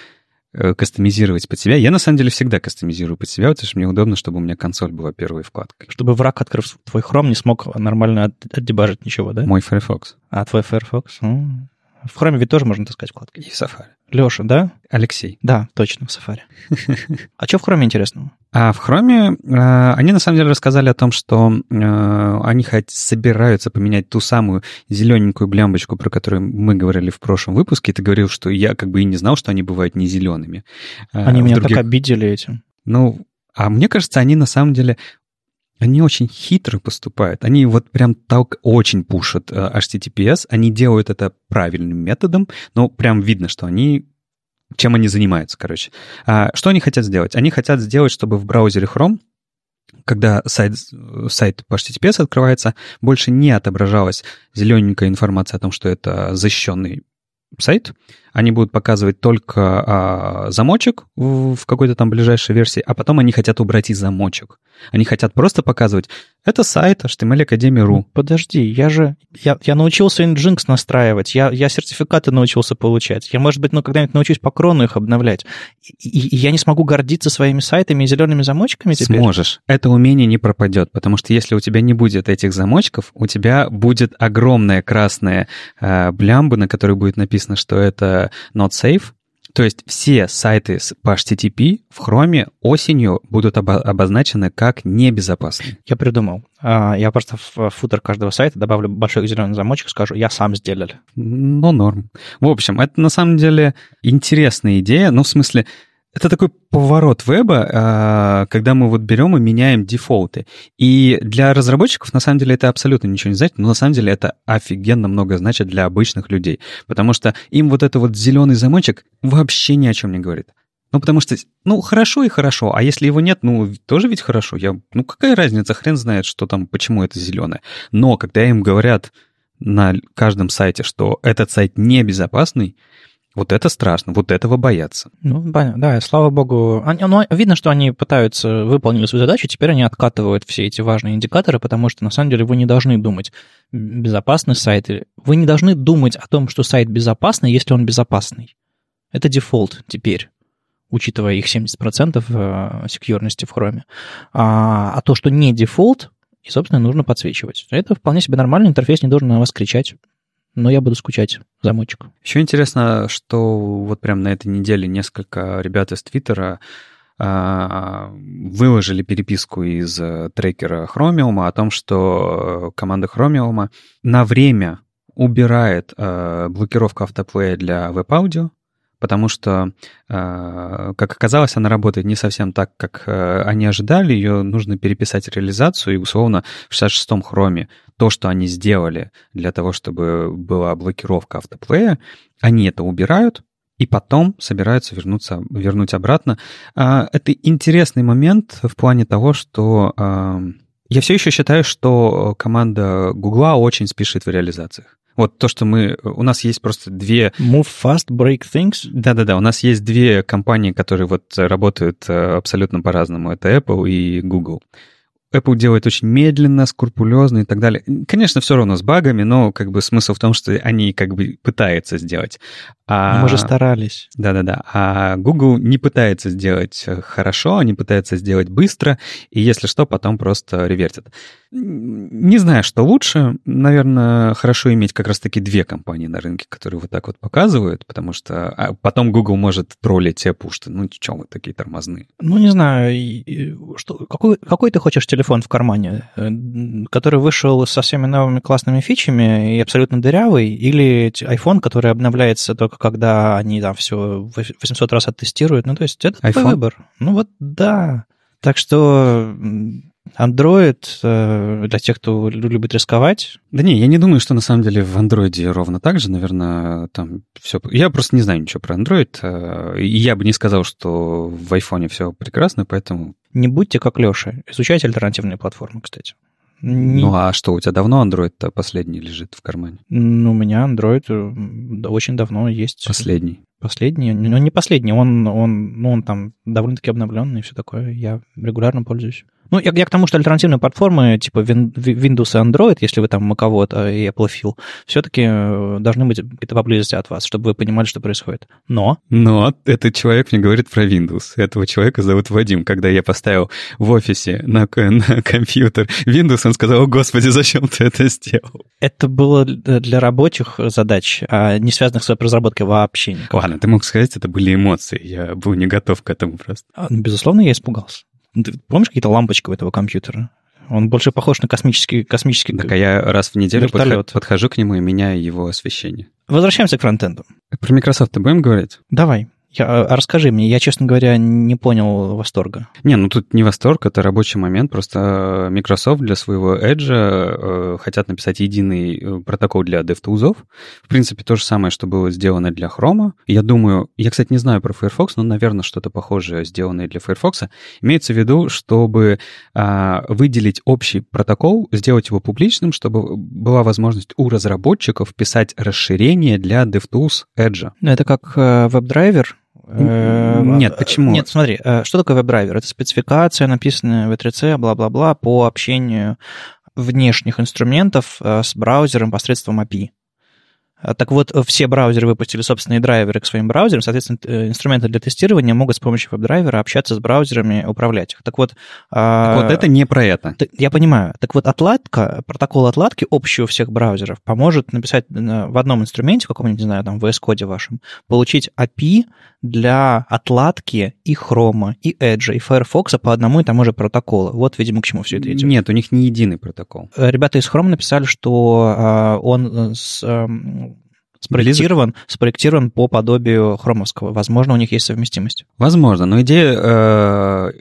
Э, кастомизировать под себя. Я, на самом деле, всегда кастомизирую под себя, потому что мне удобно, чтобы у меня консоль была первой вкладкой. Чтобы враг, открыв твой Chrome, не смог нормально отдебажить ничего, да? Мой Firefox. А, твой Firefox? Ну, в Chrome ведь тоже можно таскать вкладки. И в Safari. Леша, да? Алексей. Да, точно, в Safari. [laughs] А что в Chrome интересного? А в Chrome э, они на самом деле рассказали о том, что э, они хоть собираются поменять ту самую зелененькую блямбочку, про которую мы говорили в прошлом выпуске. Ты говорил, что я как бы и не знал, что они бывают не зелеными. Э, они меня других... так обидели этим. Ну, а мне кажется, они на самом деле они очень хитро поступают. Они вот прям так очень пушат HTTPS. Они делают это правильным методом, но прям видно, что они чем они занимаются, короче. А, что они хотят сделать? Они хотят сделать, чтобы в браузере Chrome когда сайт, сайт по HTTPS открывается, больше не отображалась зелененькая информация о том, что это защищенный сайт, они будут показывать только а, замочек в, в какой-то там ближайшей версии, а потом они хотят убрать и замочек. Они хотят просто показывать, это сайт HTML Academy.ru. Подожди, я же, я, я научился Nginx настраивать, я, я сертификаты научился получать. Я, может быть, ну, когда-нибудь научусь по крону их обновлять. И, и, и я не смогу гордиться своими сайтами и зелеными замочками теперь? Сможешь. Это умение не пропадет, потому что если у тебя не будет этих замочков, у тебя будет огромная красная э, блямба, на которой будет написано, что это not safe, то есть все сайты по HTTP в Chrome осенью будут обозначены как небезопасные. Я придумал. А, я просто в футер каждого сайта добавлю большой зеленый замочек, скажу, я сам сделал. Ну, норм. В общем, это на самом деле интересная идея. Ну, в смысле, это такой поворот веба, а, когда мы вот берем и меняем дефолты. И для разработчиков, на самом деле, это абсолютно ничего не значит, но на самом деле это офигенно много значит для обычных людей. Потому что им вот это вот зеленый замочек вообще ни о чем не говорит. Ну, потому что, ну, хорошо и хорошо, а если его нет, ну, тоже ведь хорошо. Я, ну, какая разница, хрен знает, что там, почему это зеленое. Но когда им говорят на каждом сайте, что этот сайт небезопасный, вот это страшно, вот этого боятся. Ну, да, слава богу. Они, ну, видно, что они пытаются выполнить свою задачу, теперь они откатывают все эти важные индикаторы, потому что, на самом деле, вы не должны думать, безопасный сайт. Вы не должны думать о том, что сайт безопасный, если он безопасный. Это дефолт теперь учитывая их 70% секьюрности в хроме. А, а то, что не дефолт, и, собственно, нужно подсвечивать. Это вполне себе нормальный интерфейс, не должен на вас кричать но я буду скучать замочек. Еще интересно, что вот прям на этой неделе несколько ребят из Твиттера а, выложили переписку из э, трекера Chromium о том, что команда Chromium на время убирает э, блокировку autoplay я для Web Audio, потому что, э, как оказалось, она работает не совсем так, как они ожидали. Ее нужно переписать реализацию, и условно в 66-м хроме то, что они сделали для того, чтобы была блокировка автоплея, они это убирают, и потом собираются вернуться, вернуть обратно. А, это интересный момент в плане того, что а, я все еще считаю, что команда Гугла очень спешит в реализациях. Вот то, что мы... У нас есть просто две... Move fast, break things? Да-да-да, у нас есть две компании, которые вот работают э, абсолютно по-разному. Это Apple и Google. Apple делает очень медленно, скрупулезно и так далее. Конечно, все равно с багами, но как бы смысл в том, что они как бы пытаются сделать. А... Мы же старались. Да-да-да. А Google не пытается сделать хорошо, они пытаются сделать быстро, и если что, потом просто ревертят. Не знаю, что лучше. Наверное, хорошо иметь как раз-таки две компании на рынке, которые вот так вот показывают, потому что а потом Google может троллить тебе, что ну что вы такие тормозные. Ну, не знаю, что, какой, какой ты хочешь телефон в кармане, э, который вышел со всеми новыми классными фичами и абсолютно дырявый, или iPhone, который обновляется только когда они там все 800 раз оттестируют? Ну, то есть это iPhone? твой выбор. Ну вот да. Так что Android, э, для тех, кто любит рисковать. Да не, я не думаю, что на самом деле в Android ровно так же, наверное, там все... Я просто не знаю ничего про Android, э, и я бы не сказал, что в iPhone все прекрасно, поэтому... Не будьте как Леша, изучайте альтернативные платформы, кстати. Не... Ну а что, у тебя давно Android-то последний лежит в кармане? Ну, у меня Android э, очень давно есть. Последний? Последний, ну не последний, он, он, ну, он там довольно-таки обновленный и все такое, я регулярно пользуюсь. Ну, я, я к тому, что альтернативные платформы, типа Windows и Android, если вы там маковод и Applefield, все-таки э, должны быть где-то поблизости от вас, чтобы вы понимали, что происходит. Но... Но этот человек мне говорит про Windows. Этого человека зовут Вадим. Когда я поставил в офисе на, на компьютер Windows, он сказал, о, господи, зачем ты это сделал? Это было для рабочих задач, а не связанных с разработкой вообще никак. Ладно, ты мог сказать, это были эмоции. Я был не готов к этому просто. А, ну, безусловно, я испугался. Ну, ты помнишь какие-то лампочки у этого компьютера? Он больше похож на космический... космический так, а я раз в неделю подхожу, подхожу к нему и меняю его освещение. Возвращаемся к фронтенду. Про Microsoft будем говорить? Давай. Я, а, а расскажи мне, я, честно говоря, не понял восторга. Не, ну тут не восторг, это рабочий момент. Просто Microsoft для своего Edge э, хотят написать единый э, протокол для DevTools. В принципе, то же самое, что было сделано для Chrome. Я думаю, я, кстати, не знаю про Firefox, но, наверное, что-то похожее сделанное для Firefox. Имеется в виду, чтобы э, выделить общий протокол, сделать его публичным, чтобы была возможность у разработчиков писать расширение для DevTools Edge. Ну, это как э, веб-драйвер, Э, нет, почему? Нет, смотри, э, что такое веб-драйвер? Это спецификация, написанная в V3C, бла-бла-бла, по общению внешних инструментов э, с браузером посредством API. Так вот, все браузеры выпустили собственные драйверы к своим браузерам, соответственно, э, инструменты для тестирования могут с помощью веб-драйвера общаться с браузерами, управлять их. Так вот... А, так вот, это не про это. Я понимаю. Так вот, отладка, протокол отладки общий у всех браузеров поможет написать в одном инструменте, каком-нибудь, не знаю, там, VS Code вашем, получить API для отладки и Chrome, и Edge, и Firefox по одному и тому же протоколу. Вот, видимо, к чему все это идет. Нет, у них не единый протокол. Э, ребята из Chrome написали, что а, он э, с эм, спроектирован, спроектирован по подобию хромовского. Возможно, у них есть совместимость. Возможно, но идея э,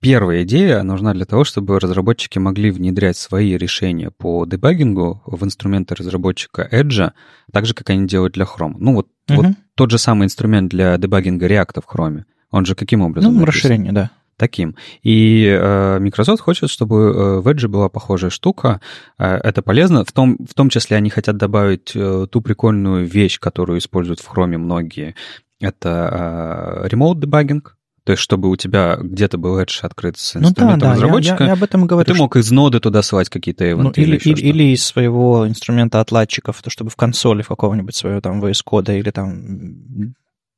Первая идея нужна для того, чтобы разработчики могли внедрять свои решения по дебагингу в инструменты разработчика Edge, так же, как они делают для Chrome. Ну, вот, uh-huh. вот тот же самый инструмент для дебагинга React в Chrome. Он же каким образом? Ну, написан? расширение, да таким. И э, Microsoft хочет, чтобы э, в Edge была похожая штука. Э, это полезно. В том, в том числе они хотят добавить э, ту прикольную вещь, которую используют в Chrome многие. Это э, remote debugging. То есть, чтобы у тебя где-то был Edge открыт с инструментом ну, да, да, разработчика, я, я, я об этом говорю, ты мог из ноды туда свать какие-то ивенты ну, или, или, или из своего инструмента отладчиков, то чтобы в консоли в какого-нибудь своего там VS Code или там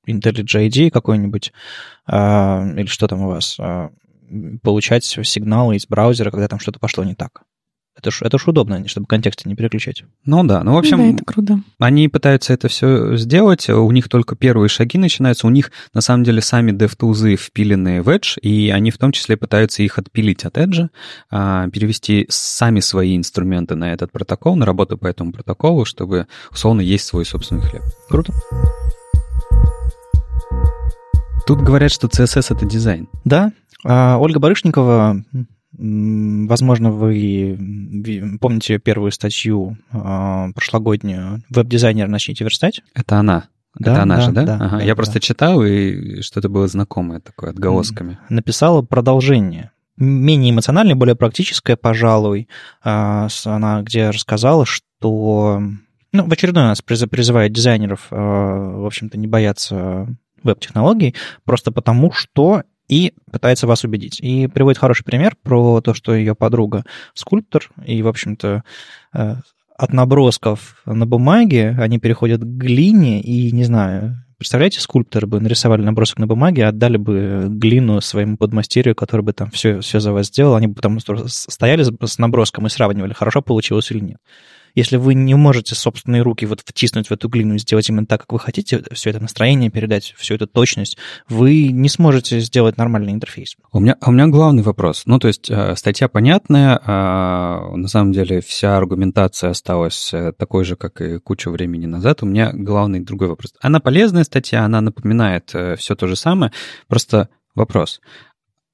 IntelliJ какой-нибудь, а, или что там у вас, а, получать сигналы из браузера, когда там что-то пошло не так. Это ж, это ж удобно, чтобы контексты не переключать. Ну да, ну в общем, да, это круто. они пытаются это все сделать, у них только первые шаги начинаются, у них на самом деле сами DevTools впилены в Edge, и они в том числе пытаются их отпилить от Edge, а, перевести сами свои инструменты на этот протокол, на работу по этому протоколу, чтобы условно есть свой собственный хлеб. Круто. Тут говорят, что CSS — это дизайн. Да. А Ольга Барышникова, возможно, вы помните первую статью а, прошлогоднюю «Веб-дизайнер начните верстать». Это она. Да, это она да, же, да? да, ага. да Я да. просто читал, и что-то было знакомое такое, отголосками. Написала продолжение менее эмоциональное, более практическое, пожалуй. А, она где рассказала, что... Ну, в очередной раз призывает дизайнеров, в общем-то, не бояться веб-технологий, просто потому что и пытается вас убедить. И приводит хороший пример про то, что ее подруга скульптор, и, в общем-то, э, от набросков на бумаге они переходят к глине и, не знаю, представляете, скульпторы бы нарисовали набросок на бумаге, отдали бы глину своему подмастерью, который бы там все, все за вас сделал, они бы там стояли с наброском и сравнивали, хорошо получилось или нет. Если вы не можете собственные руки вот втиснуть в эту глину и сделать именно так, как вы хотите, все это настроение передать, всю эту точность, вы не сможете сделать нормальный интерфейс. У меня, у меня главный вопрос. Ну, то есть э, статья понятная, а на самом деле вся аргументация осталась э, такой же, как и кучу времени назад. У меня главный другой вопрос. Она полезная статья, она напоминает э, все то же самое, просто вопрос.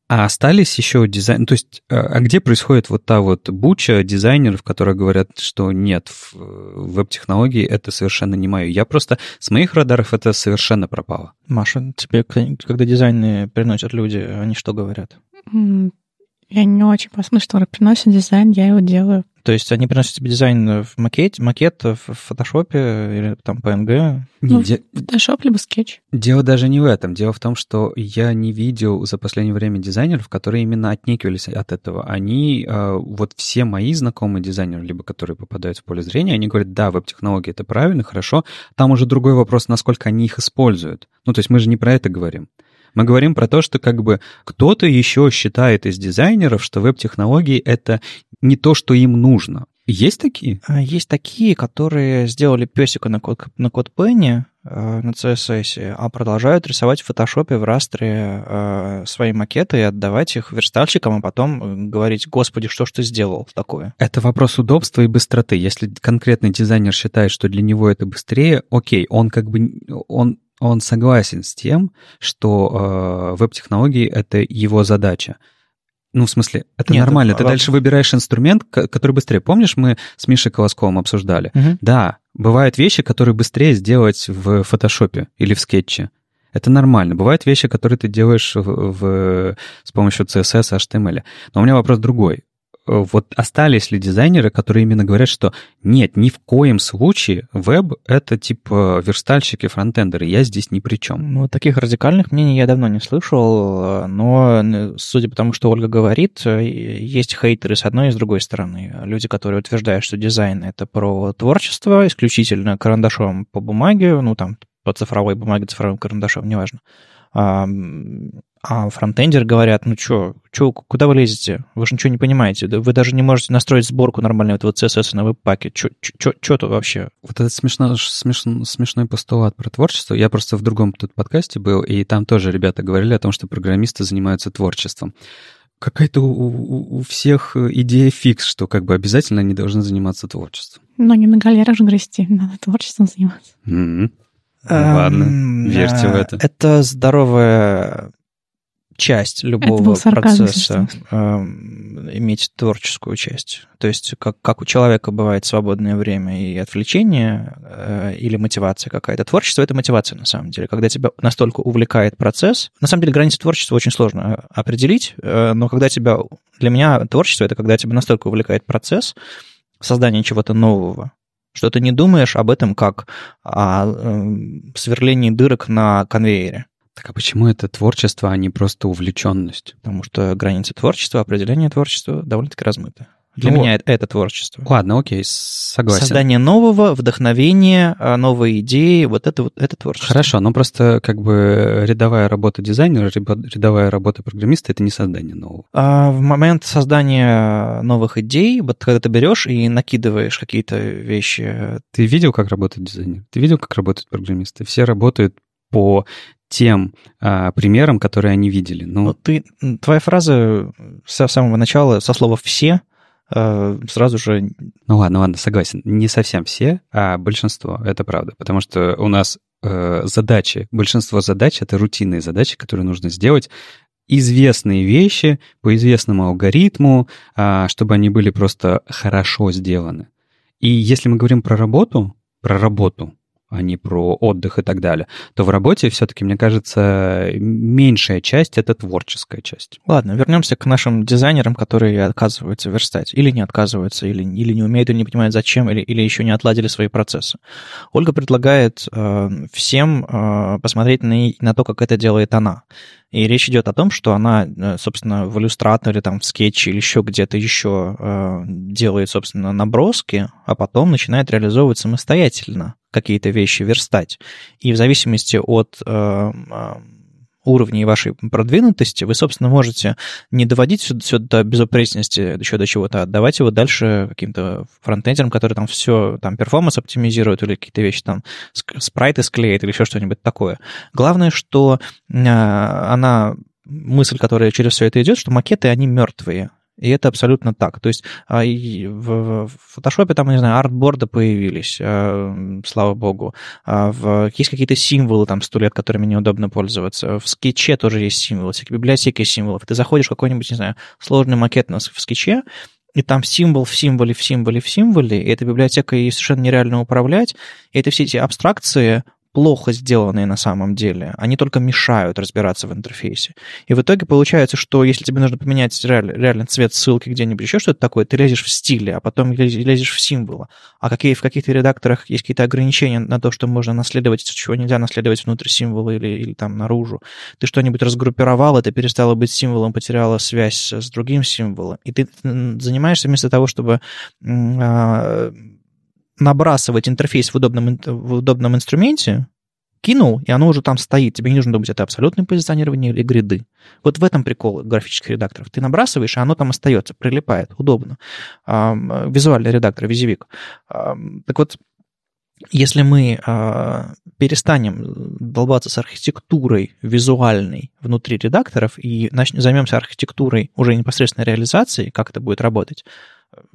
А остались еще дизайн... То есть, а, а где происходит вот та вот буча дизайнеров, которые говорят, что нет, в веб-технологии это совершенно не мое. Я просто... С моих радаров это совершенно пропало. Маша, тебе, когда дизайны приносят люди, они что говорят? Я не очень посмотрю, что приносит дизайн, я его делаю. То есть они приносят тебе дизайн в макет, макет в фотошопе или там PNG? Ну, Де... фотошоп либо скетч. Дело даже не в этом. Дело в том, что я не видел за последнее время дизайнеров, которые именно отнекивались от этого. Они, э, вот все мои знакомые дизайнеры, либо которые попадают в поле зрения, они говорят, да, веб-технологии это правильно, хорошо. Там уже другой вопрос, насколько они их используют. Ну, то есть мы же не про это говорим. Мы говорим про то, что как бы кто-то еще считает из дизайнеров, что веб-технологии — это не то, что им нужно. Есть такие? А, есть такие, которые сделали песика на код, на код Penny, э, на CSS, а продолжают рисовать в фотошопе, в растре э, свои макеты и отдавать их верстальщикам, а потом э, говорить, господи, что ж ты сделал такое? Это вопрос удобства и быстроты. Если конкретный дизайнер считает, что для него это быстрее, окей, он как бы, он он согласен с тем, что э, веб-технологии — это его задача. Ну, в смысле, это Нет, нормально. Это, Ты дальше выбираешь инструмент, который быстрее. Помнишь, мы с Мишей Колосковым обсуждали? Угу. Да, бывают вещи, которые быстрее сделать в фотошопе или в скетче. Это нормально. Бывают вещи, которые ты делаешь в, в, с помощью CSS, HTML. Но у меня вопрос другой. Вот остались ли дизайнеры, которые именно говорят, что нет, ни в коем случае веб — это типа верстальщики, фронтендеры, я здесь ни при чем. Ну, таких радикальных мнений я давно не слышал, но, судя по тому, что Ольга говорит, э, есть хейтеры с одной и с другой стороны. Люди, которые утверждают, что дизайн — это про творчество, исключительно карандашом по бумаге, ну, там, по цифровой бумаге, цифровым карандашом, неважно. А фронтендер говорят, ну что, чё, куда вы лезете? Вы же ничего не понимаете. Вы даже не можете настроить сборку нормального этого CSS на веб-паке. Что тут вообще? Вот этот смешно, смешно, смешной постулат про творчество. Я просто в другом тут подкасте был, и там тоже ребята говорили о том, что программисты занимаются творчеством. Какая-то у, у, у всех идея фикс, что как бы обязательно они должны заниматься творчеством. Но не на галерах же грести, надо творчеством заниматься. Mm-hmm. Ладно, верьте в это. Это здоровая часть любого процесса э, иметь творческую часть. То есть как, как у человека бывает свободное время и отвлечение э, или мотивация какая-то. Творчество — это мотивация на самом деле. Когда тебя настолько увлекает процесс, на самом деле границы творчества очень сложно определить, э, но когда тебя... Для меня творчество — это когда тебя настолько увлекает процесс создания чего-то нового, что ты не думаешь об этом как о э, сверлении дырок на конвейере. Так а почему это творчество, а не просто увлеченность? Потому что границы творчества, определение творчества довольно-таки размыты. Для ну, меня это, это творчество. Ладно, окей, согласен. Создание нового, вдохновение, а, новые идеи, вот это вот это творчество. Хорошо, но просто как бы рядовая работа дизайнера, рядовая работа программиста — это не создание нового. А в момент создания новых идей, вот когда ты берешь и накидываешь какие-то вещи... Ты видел, как работает дизайнер? Ты видел, как работают программисты? Все работают по тем а, примерам, которые они видели. Ну, Но ты, твоя фраза с самого начала, со слова «все», сразу же... Ну ладно, ладно, согласен. Не совсем все, а большинство, это правда. Потому что у нас э, задачи, большинство задач — это рутинные задачи, которые нужно сделать известные вещи по известному алгоритму, а, чтобы они были просто хорошо сделаны. И если мы говорим про работу, про работу, а не про отдых и так далее, то в работе все-таки, мне кажется, меньшая часть — это творческая часть. Ладно, вернемся к нашим дизайнерам, которые отказываются верстать. Или не отказываются, или, или не умеют, или не понимают, зачем, или, или еще не отладили свои процессы. Ольга предлагает э, всем э, посмотреть на, на то, как это делает она. И речь идет о том, что она, э, собственно, в иллюстраторе, там, в скетче или еще где-то еще э, делает, собственно, наброски, а потом начинает реализовывать самостоятельно какие-то вещи верстать. И в зависимости от э, уровней вашей продвинутости, вы, собственно, можете не доводить все, все до безупречности, еще до чего-то, а отдавать его дальше каким-то фронтендерам, которые там все, там, перформанс оптимизируют или какие-то вещи там, спрайты склеят или еще что-нибудь такое. Главное, что э, она мысль, которая через все это идет, что макеты, они мертвые. И это абсолютно так. То есть а, в фотошопе там, не знаю, артборды появились, а, слава богу. А, есть какие-то символы там сто лет, которыми неудобно пользоваться. В скетче тоже есть символы, всякие библиотеки символов. Ты заходишь в какой-нибудь, не знаю, сложный макет в скетче, и там символ в символе, в символе, в символе, и эта библиотека ей совершенно нереально управлять, и это все эти абстракции, плохо сделанные на самом деле. Они только мешают разбираться в интерфейсе. И в итоге получается, что если тебе нужно поменять реально, реально цвет ссылки где-нибудь, еще что-то такое, ты лезешь в стиле, а потом лезешь в символы. А какие, в каких-то редакторах есть какие-то ограничения на то, что можно наследовать, чего нельзя наследовать внутрь символа или, или там наружу. Ты что-нибудь разгруппировал, это перестало быть символом, потеряла связь с другим символом. И ты занимаешься вместо того, чтобы а, набрасывать интерфейс в удобном, в удобном инструменте, кинул, и оно уже там стоит. Тебе не нужно думать, это абсолютное позиционирование или гриды. Вот в этом прикол графических редакторов. Ты набрасываешь, и оно там остается, прилипает, удобно. Визуальный редактор, визивик. Так вот, если мы э, перестанем долбаться с архитектурой визуальной внутри редакторов и начнем, займемся архитектурой уже непосредственной реализации, как это будет работать,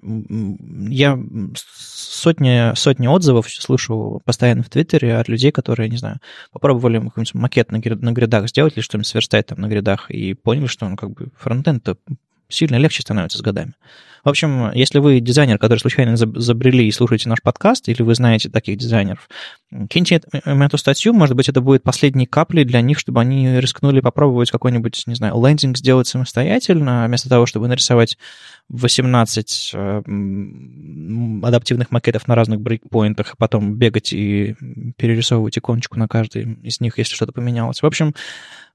я сотни, сотни отзывов слышу постоянно в Твиттере от людей, которые, не знаю, попробовали какой-нибудь макет на, гридах сделать или что-нибудь сверстать там на гридах и поняли, что ну, как бы фронтенд-то сильно легче становится с годами. В общем, если вы дизайнер, который случайно забрели и слушаете наш подкаст, или вы знаете таких дизайнеров, киньте им эту статью, может быть, это будет последней каплей для них, чтобы они рискнули попробовать какой-нибудь, не знаю, лендинг сделать самостоятельно, вместо того, чтобы нарисовать 18 э, адаптивных макетов на разных брейкпоинтах, а потом бегать и перерисовывать иконочку на каждый из них, если что-то поменялось. В общем,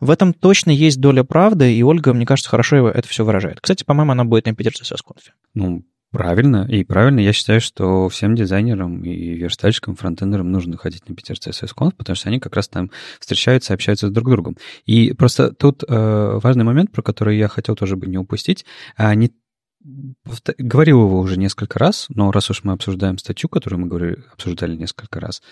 в этом точно есть доля правды, и Ольга, мне кажется, хорошо это все выражает. Кстати, по-моему, она будет на Conf. Ну, Правильно, и правильно, я считаю, что всем дизайнерам и верстальщикам, фронтендерам нужно ходить на Питер CSS Conf, потому что они как раз там встречаются, общаются с друг другом. И просто тут э, важный момент, про который я хотел тоже бы не упустить, а не говорил его уже несколько раз, но раз уж мы обсуждаем статью, которую мы говорили, обсуждали несколько раз,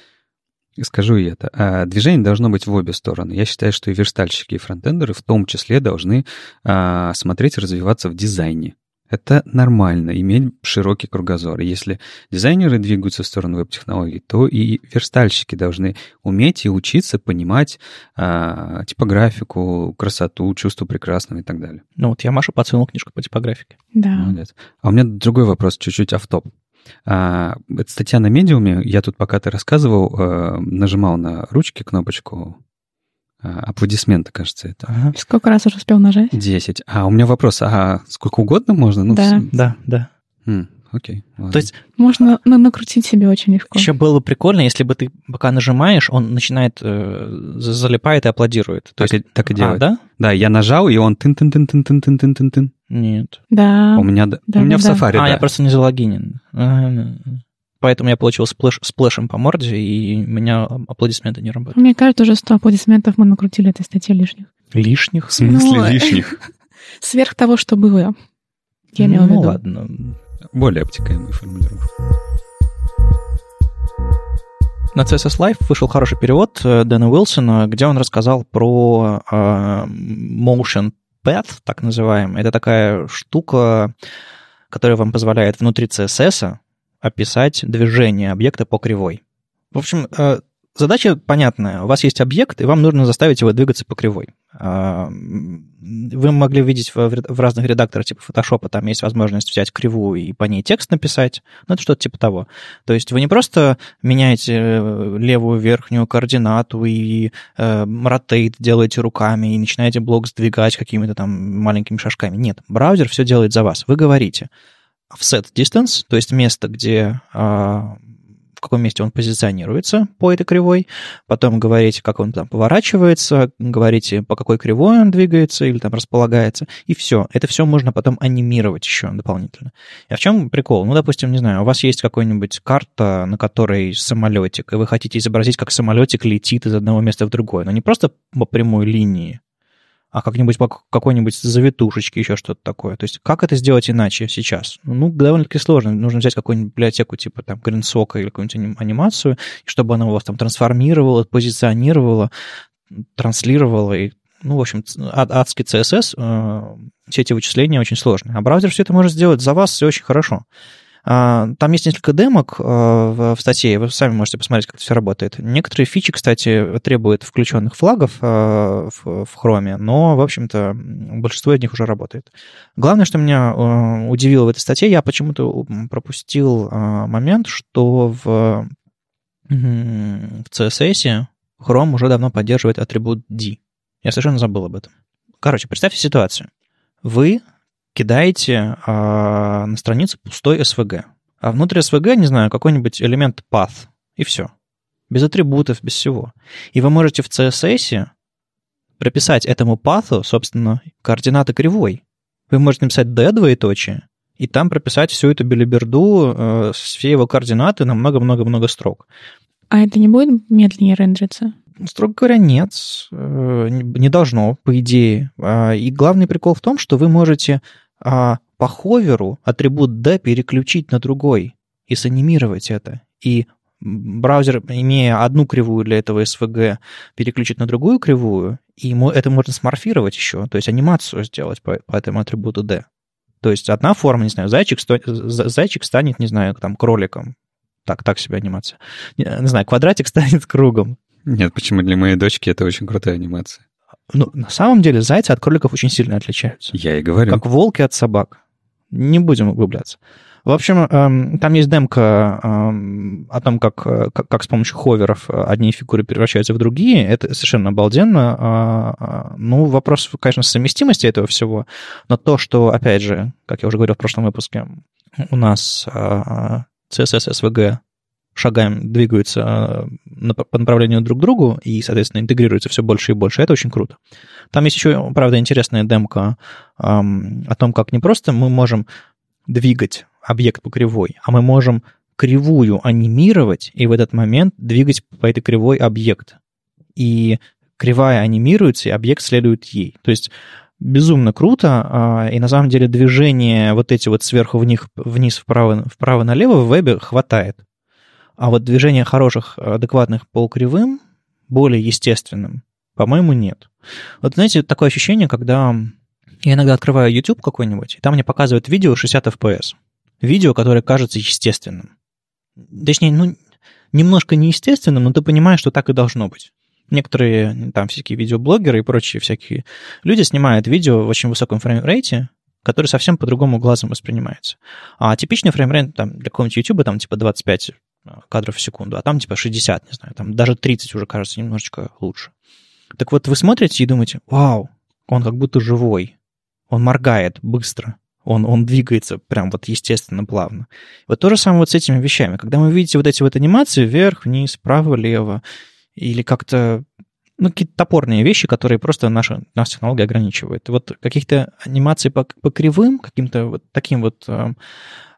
скажу и это. А, движение должно быть в обе стороны. Я считаю, что и верстальщики, и фронтендеры в том числе должны а, смотреть и развиваться в дизайне. Это нормально, иметь широкий кругозор. Если дизайнеры двигаются в сторону веб-технологий, то и верстальщики должны уметь и учиться понимать а, типографику, красоту, чувство прекрасного и так далее. Ну вот я Маша подсунул книжку по типографике. Да. Молодец. А у меня другой вопрос, чуть-чуть автоп. А, это статья на медиуме. Я тут, пока ты рассказывал, а, нажимал на ручки кнопочку а, аплодисменты, кажется, это. Ага. Сколько раз уже успел нажать? Десять. А у меня вопрос, а сколько угодно можно? Ну, да. Да, да. М, окей. Ладно. То есть... Можно на накрутить себе очень легко. Еще было бы прикольно, если бы ты пока нажимаешь, он начинает, э, залипает и аплодирует. То так, есть... и, так и делает. А, да? Да, я нажал, и он тын тын тын тын тын тын тын тын тын Нет. Да. У меня, да, у меня да, в Safari, А, да. я просто не залогинен. Поэтому я получил сплэш, сплэшем по морде, и у меня аплодисменты не работают. Мне кажется, уже 100 аплодисментов мы накрутили этой статье лишних. Лишних? В смысле Ну, лишних? [laughs] Сверх того, что было. Я имела в ну виду. ладно. Более обтекаемые формулировки. На CSS Live вышел хороший перевод э, Дэна Уилсона, где он рассказал про э, Motion Path, так называемый. Это такая штука, которая вам позволяет внутри CSS описать движение объекта по кривой. В общем, э, задача понятная. У вас есть объект, и вам нужно заставить его двигаться по кривой. А, Вы могли видеть в в разных редакторах типа Photoshop, там есть возможность взять кривую и по ней текст написать. Ну, это что-то типа того. То есть вы не просто меняете э, левую верхнюю координату и э, rotate делаете руками и начинаете блок сдвигать какими-то там маленькими шажками. Нет, браузер все делает за вас. Вы говорите offset distance, то есть место, где, а, в каком месте он позиционируется по этой кривой, потом говорите, как он там поворачивается, говорите, по какой кривой он двигается или там располагается, и все. Это все можно потом анимировать еще дополнительно. А в чем прикол? Ну, допустим, не знаю, у вас есть какая-нибудь карта, на которой самолетик, и вы хотите изобразить, как самолетик летит из одного места в другое, но не просто по прямой линии, а как-нибудь по какой-нибудь завитушечке, еще что-то такое. То есть как это сделать иначе сейчас? Ну, довольно-таки сложно. Нужно взять какую-нибудь библиотеку типа там GreenSock или какую-нибудь анимацию, чтобы она у вас там трансформировала, позиционировала, транслировала и ну, в общем, адский CSS, э, все эти вычисления очень сложные. А браузер все это может сделать за вас все очень хорошо. А, там есть несколько демок а, в статье, вы сами можете посмотреть, как это все работает. Некоторые фичи, кстати, требуют включенных флагов а, в Chrome, но, в общем-то, большинство из них уже работает. Главное, что меня удивило в этой статье, я почему-то пропустил момент, что в, в CSS Chrome уже давно поддерживает атрибут D. Я совершенно забыл об этом. Короче, представьте ситуацию. Вы кидаете а, на странице пустой SVG. А внутри SVG, не знаю, какой-нибудь элемент path, и все. Без атрибутов, без всего. И вы можете в CSS прописать этому пату, собственно, координаты кривой. Вы можете написать d двоеточие, и там прописать всю эту белиберду, э, все его координаты на много-много-много строк. А это не будет медленнее рендериться? Строго говоря, нет, э, не должно, по идее. А, и главный прикол в том, что вы можете а по ховеру атрибут D переключить на другой и санимировать это. И браузер, имея одну кривую для этого SVG, переключить на другую кривую, и ему это можно сморфировать еще, то есть анимацию сделать по, по этому атрибуту D. То есть одна форма, не знаю, зайчик, сто, зайчик станет, не знаю, там, кроликом. Так, так себе анимация. Не, не знаю, квадратик [laughs] станет кругом. Нет, почему для моей дочки это очень крутая анимация. Ну, на самом деле зайцы от кроликов очень сильно отличаются. Я и говорю. Как волки от собак. Не будем углубляться. В общем, эм, там есть демка эм, о том, как, как, как с помощью ховеров одни фигуры превращаются в другие. Это совершенно обалденно. А, а, ну, вопрос, конечно, совместимости этого всего. Но то, что, опять же, как я уже говорил в прошлом выпуске, у нас CSS SVG шагаем, двигаются э, по направлению друг к другу и, соответственно, интегрируются все больше и больше. Это очень круто. Там есть еще, правда, интересная демка о том, как не просто мы можем двигать объект по кривой, а мы можем кривую анимировать и в этот момент двигать по этой кривой объект. И кривая анимируется, и объект следует ей. То есть безумно круто, а, и на самом деле движение вот эти вот сверху вниз, вниз вправо, вправо-налево в вебе хватает. А вот движение хороших, адекватных полукривым, более естественным, по-моему, нет. Вот знаете, такое ощущение, когда я иногда открываю YouTube какой-нибудь, и там мне показывают видео 60 FPS. Видео, которое кажется естественным. Точнее, ну, немножко неестественным, но ты понимаешь, что так и должно быть. Некоторые там всякие видеоблогеры и прочие всякие люди снимают видео в очень высоком framerate е, который совсем по-другому глазом воспринимается. А типичный framerate там, для какого-нибудь YouTube там типа 25 кадров в секунду, а там типа 60, не знаю, там даже 30 уже кажется немножечко лучше. Так вот, вы смотрите и думаете, вау, он как будто живой, он моргает быстро, он, он двигается прям вот естественно, плавно. Вот то же самое вот с этими вещами. Когда вы видите вот эти вот анимации вверх, вниз, право, лево, или как-то ну, какие-то топорные вещи, которые просто наша, наша технология ограничивает. Вот каких-то анимаций по, по кривым, каким-то вот таким вот э,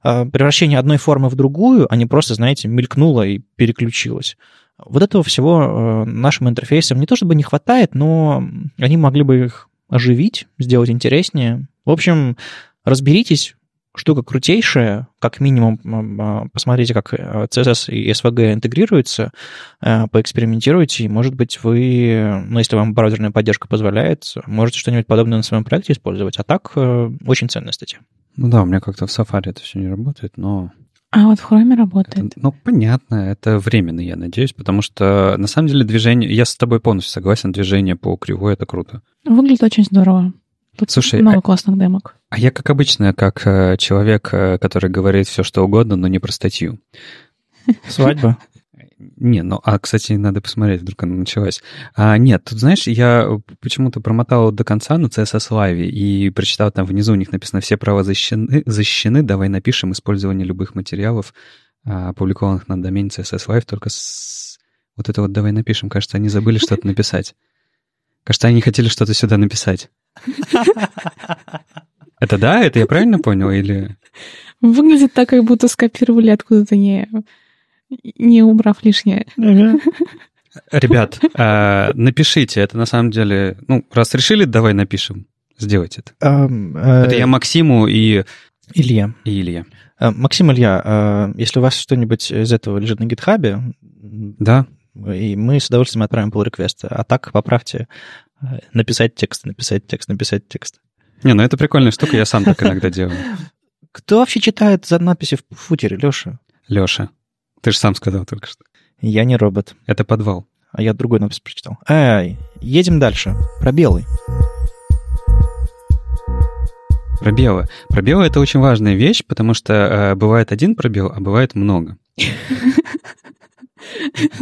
превращение одной формы в другую, а не просто, знаете, мелькнуло и переключилось. Вот этого всего э, нашим интерфейсам не то чтобы не хватает, но они могли бы их оживить, сделать интереснее. В общем, разберитесь, штука крутейшая, как минимум а, посмотрите, как э, CSS и SVG интегрируются, э, поэкспериментируйте, и, может быть, вы, ну, если вам браузерная поддержка позволяет, можете что-нибудь подобное на своем проекте использовать. А так, э, очень ценная статья. Ну да, у меня как-то в Safari это все не работает, но... А вот в Chrome работает. Это, ну, понятно, это временно, я надеюсь, потому что на самом деле движение, я с тобой полностью согласен, движение по кривой это круто. Выглядит очень здорово. Тут Слушай, много а, классных демок. А я, как обычно, как э, человек, э, который говорит все, что угодно, но не про статью. Свадьба? Не, ну, а, кстати, надо посмотреть, вдруг она началась. А, нет, тут, знаешь, я почему-то промотал до конца на CSS Live и прочитал, там внизу у них написано «Все права защищены, защищены давай напишем использование любых материалов а, опубликованных на домене CSS Live только с... Вот это вот давай напишем. Кажется, они забыли что-то написать. Кажется, они хотели что-то сюда написать. Это да? Это я правильно понял? Или... Выглядит так, как будто скопировали откуда-то, не, не убрав лишнее. Ребят, а, напишите. Это на самом деле... Ну, раз решили, давай напишем. Сделайте это. Э, это я Максиму и... Илья. И Илья. Э, Максим Илья, э, если у вас что-нибудь из этого лежит на гитхабе, да. и мы с удовольствием отправим pull request. А так поправьте написать текст, написать текст, написать текст. Не, ну это прикольная штука, я сам так иногда делаю. Кто вообще читает за надписи в футере, Леша? Леша, ты же сам сказал только что. Я не робот. Это подвал. А я другой надпись прочитал. Эй, едем дальше. Пробелы. Пробелы. Пробелы — это очень важная вещь, потому что э, бывает один пробел, а бывает много.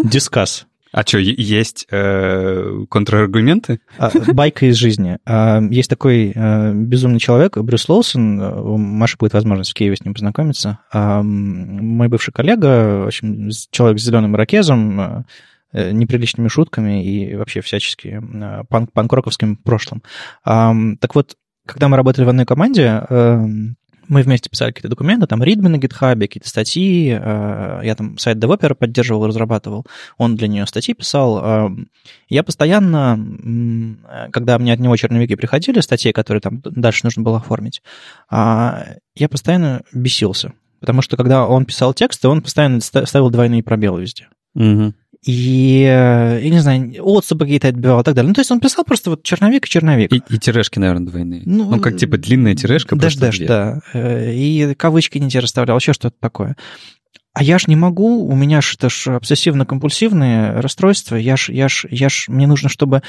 Дискас. А что, есть э, контраргументы? А, байка из жизни. А, есть такой э, безумный человек, Брюс Лоусон. У Маши будет возможность в Киеве с ним познакомиться. А, мой бывший коллега, в общем, человек с зеленым ирокезом, э, неприличными шутками и вообще всячески панк панк-роковским прошлым. Так вот, когда мы работали в одной команде, эм, мы вместе писали какие-то документы, там ридмы на гитхабе, какие-то статьи, э, я там сайт девопера поддерживал, разрабатывал, он для нее статьи писал. Эм, я постоянно, когда мне от него черновики приходили, статьи, которые там дальше нужно было оформить, а, я постоянно бесился, потому что когда он писал тексты, он постоянно ставил двойные пробелы везде. Угу и, я не знаю, отступы какие-то отбивал и так далее. Ну, то есть он писал просто вот черновик и черновик. И, и тирешки, наверное, двойные. Ну, ну, как типа длинная тирешка. Даш, даш, да. Э, и кавычки не те расставлял, еще что-то такое. А я ж не могу, у меня ж это ж обсессивно-компульсивные расстройства, я ж, я ж, я ж, мне нужно, чтобы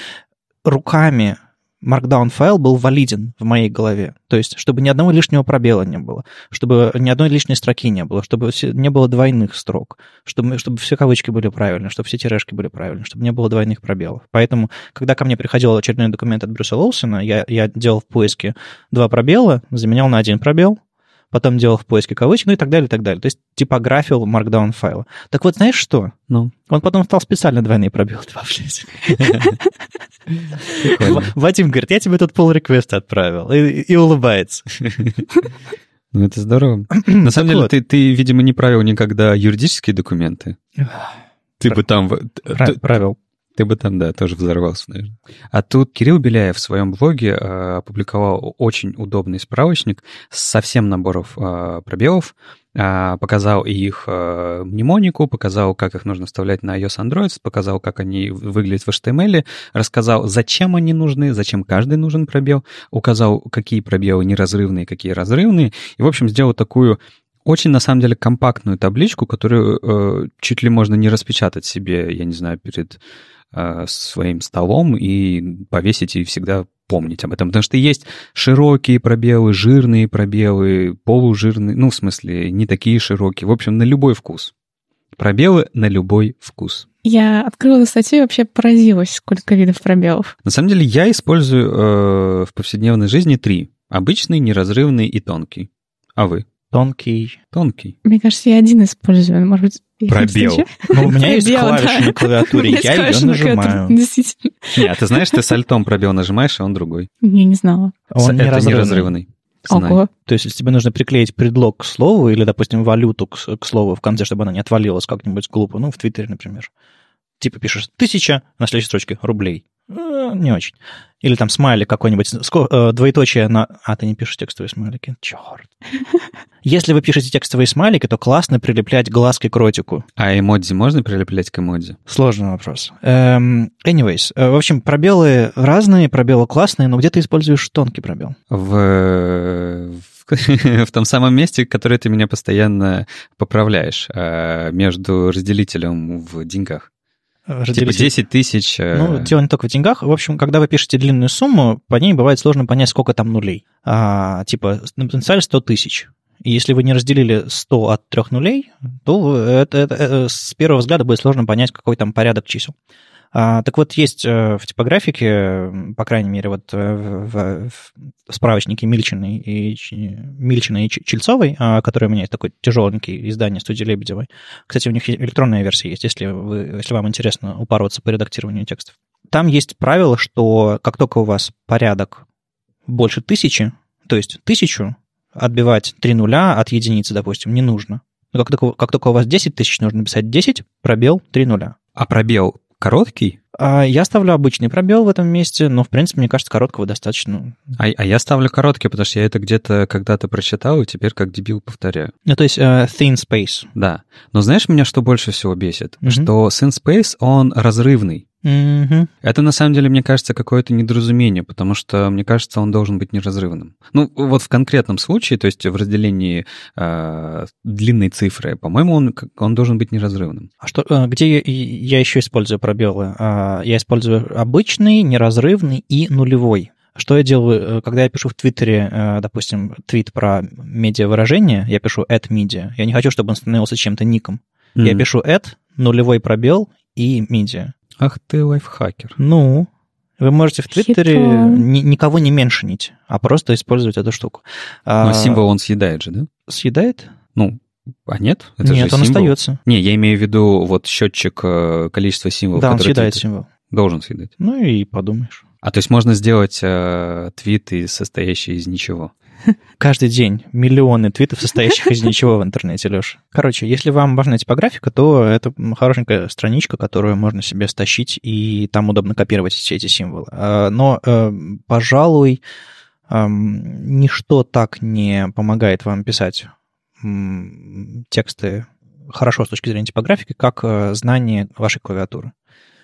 руками Markdown файл был валиден в моей голове. То есть, чтобы ни одного лишнего пробела не было, чтобы ни одной лишней строки не было, чтобы не было двойных строк, чтобы, чтобы все кавычки были правильные, чтобы все тирешки были правильные, чтобы не было двойных пробелов. Поэтому, когда ко мне приходил очередной документ от Брюса Лоусона, я, я делал в поиске два пробела, заменял на один пробел, потом делал в поиске кавычек, ну и так далее, и так далее. То есть типографил markdown файла. Так вот, знаешь что? Ну? Он потом стал специально двойные пробелы добавлять. [laughs] Вадим говорит, я тебе тут пол реквеста отправил. И улыбается. [laughs] Ну, это здорово. [clears throat] На самом деле, ты, ты, видимо, не правил никогда юридические документы. Ты бы там... Правил. Ты бы там, да, тоже взорвался, наверное. А тут Кирилл Беляев в своем блоге э, опубликовал очень удобный справочник со всем наборов э, пробелов, э, показал их э, мнемонику, показал, как их нужно вставлять на iOS Android, показал, как они выглядят в HTML, рассказал, зачем они нужны, зачем каждый нужен пробел, указал, какие пробелы неразрывные, какие разрывные, и, в общем, сделал такую очень, на самом деле, компактную табличку, которую э, чуть ли можно не распечатать себе, я не знаю, перед своим столом и повесить и всегда помнить об этом. Потому что есть широкие пробелы, жирные пробелы, полужирные, ну, в смысле, не такие широкие. В общем, на любой вкус. Пробелы на любой вкус. Я открыла статью и вообще поразилась, сколько видов пробелов. На самом деле я использую э, в повседневной жизни три. Обычный, неразрывный и тонкий. А вы? Тонкий. Тонкий. Мне кажется, я один использую. Может быть, Пробел. Ну, у меня [laughs] есть клавиша на клавиатуре, я ее нажимаю. Нет, ты знаешь, ты с альтом пробел нажимаешь, а он другой. Я не знала. Он Это неразрывный. Ого. То есть, если тебе нужно приклеить предлог к слову или, допустим, валюту к, к слову в конце, чтобы она не отвалилась как-нибудь глупо, ну, в Твиттере, например. Типа пишешь тысяча, на следующей строчке рублей. Э, не очень. Или там смайлик какой-нибудь, э, двоеточие на... А, ты не пишешь текстовые смайлики? Черт. [laughs] Если вы пишете текстовые смайлики, то классно прилеплять глазки к ротику. А эмодзи можно прилеплять к эмодзи? Сложный вопрос. Эм, anyways, э, в общем, пробелы разные, пробелы классные, но где ты используешь тонкий пробел? В, в [laughs] том самом месте, которое ты меня постоянно поправляешь, между разделителем в деньгах. Типа 10 тысяч. Э, ну, дело не только в деньгах. В общем, когда вы пишете длинную сумму, по ней бывает сложно понять, сколько там нулей. А, типа, на потенциале 100 тысяч. И если вы не разделили 100 от трех нулей, то это, это, это, с первого взгляда будет сложно понять, какой там порядок чисел. А, так вот, есть э, в типографике, по крайней мере, вот э, в, в справочнике Мильчиной и, Мильчиной и Чельцовой, а, который у меня есть такой тяжеленький издание студии Лебедевой. Кстати, у них электронная версия есть, если, вы, если вам интересно упороться по редактированию текстов. Там есть правило, что как только у вас порядок больше тысячи, то есть тысячу, отбивать три нуля от единицы, допустим, не нужно. Но как только, как только у вас 10 тысяч, нужно написать 10, пробел, 3 нуля. А пробел короткий? А я ставлю обычный пробел в этом месте, но, в принципе, мне кажется, короткого достаточно. А, а я ставлю короткий, потому что я это где-то когда-то прочитал, и теперь как дебил повторяю. Ну, то есть uh, thin space. Да. Но знаешь, меня что больше всего бесит? Mm-hmm. Что thin space, он разрывный. Mm-hmm. Это на самом деле, мне кажется, какое-то недоразумение, потому что, мне кажется, он должен быть неразрывным. Ну, вот в конкретном случае, то есть в разделении э, длинной цифры, по-моему, он, он должен быть неразрывным. А что, э, где я, я еще использую пробелы? А, я использую обычный, неразрывный и нулевой. Что я делаю, э, когда я пишу в Твиттере, э, допустим, твит про медиа-выражение, я пишу at media, я не хочу, чтобы он становился чем-то ником. Mm-hmm. Я пишу at, нулевой пробел и media. Ах ты лайфхакер. Ну, вы можете в Твиттере ни, никого не меншинить, а просто использовать эту штуку. Но а, символ он съедает же, да? Съедает? Ну, а нет? Это нет, же он символ. остается. Не, я имею в виду вот счетчик э, количества символов. Да, он съедает ты... символ. Должен съедать. Ну и подумаешь. А то есть можно сделать э, твит, состоящий из ничего? [laughs] Каждый день миллионы твитов, состоящих из ничего в интернете, Леша. Короче, если вам важна типографика, то это хорошенькая страничка, которую можно себе стащить, и там удобно копировать все эти символы. А, но, э, пожалуй, ничто так не помогает вам писать тексты хорошо с точки зрения типографики, как э, знание вашей клавиатуры.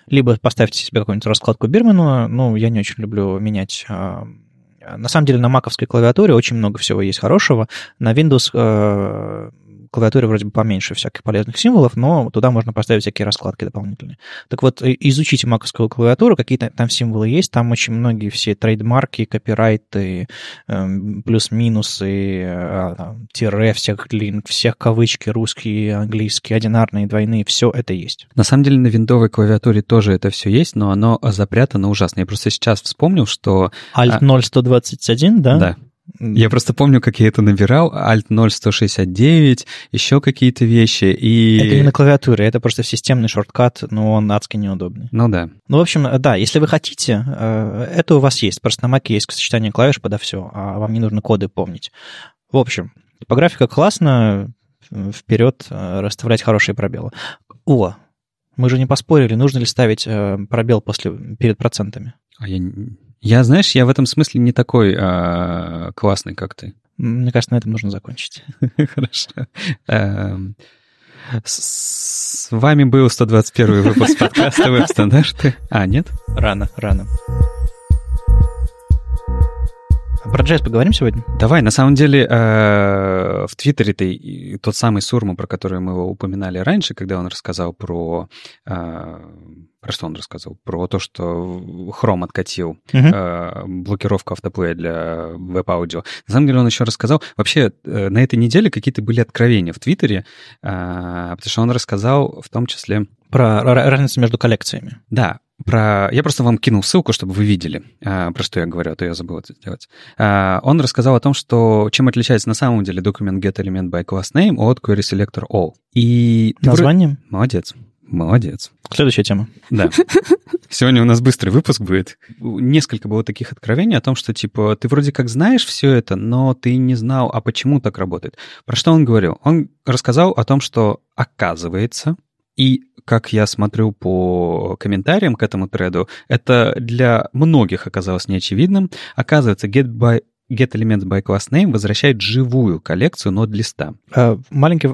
Либо поставьте себе какую-нибудь раскладку Бирмана, ну, я не очень люблю менять на самом деле на маковской клавиатуре очень много всего есть хорошего. На Windows э, клавиатуре вроде бы поменьше всяких полезных символов, но туда можно поставить всякие раскладки дополнительные. Так вот, изучите маковскую клавиатуру, какие-то там символы есть, там очень многие все трейдмарки, копирайты, эм, плюс-минусы, э, тире, всех линк, всех кавычки, русские, английские, одинарные, двойные, все это есть. На самом деле на виндовой клавиатуре тоже это все есть, но оно запрятано ужасно. Я просто сейчас вспомнил, что... Alt 0121, да? Да. Я просто помню, как я это набирал, Alt 0169, еще какие-то вещи, и... Это не на клавиатуре, это просто системный шорткат, но он адски неудобный. Ну да. Ну, в общем, да, если вы хотите, э, это у вас есть, просто на Mac есть сочетание клавиш подо все, а вам не нужно коды помнить. В общем, типографика классно, вперед э, расставлять хорошие пробелы. О, мы же не поспорили, нужно ли ставить э, пробел после, перед процентами. А я я, знаешь, я в этом смысле не такой а, классный, как ты. Мне кажется, на этом нужно закончить. [laughs] Хорошо. Эм, с вами был 121 выпуск [laughs] подкаста «Веб-стандарты». А, нет? Рано, рано. Про JS поговорим сегодня? Давай, на самом деле, э, в Твиттере ты тот самый Сурма, про который мы его упоминали раньше, когда он рассказал про э, про что он рассказывал? Про то, что Chrome откатил uh-huh. э, блокировку автоплея для веб-аудио. На самом деле он еще рассказал... Вообще, э, на этой неделе какие-то были откровения в Твиттере, э, потому что он рассказал в том числе... Про разницу между коллекциями. Да, про... Я просто вам кинул ссылку, чтобы вы видели, а, про что я говорю, а то я забыл это сделать. А, он рассказал о том, что чем отличается на самом деле документ getElement by class name от query selector all. И... Названием? Молодец. Молодец. Следующая тема. Да. Сегодня у нас быстрый выпуск будет. Несколько было таких откровений о том, что, типа, ты вроде как знаешь все это, но ты не знал, а почему так работает. Про что он говорил? Он рассказал о том, что оказывается, и как я смотрю по комментариям к этому треду, это для многих оказалось неочевидным. Оказывается, get by getElements by class name возвращает живую коллекцию NodeList'а. А, маленький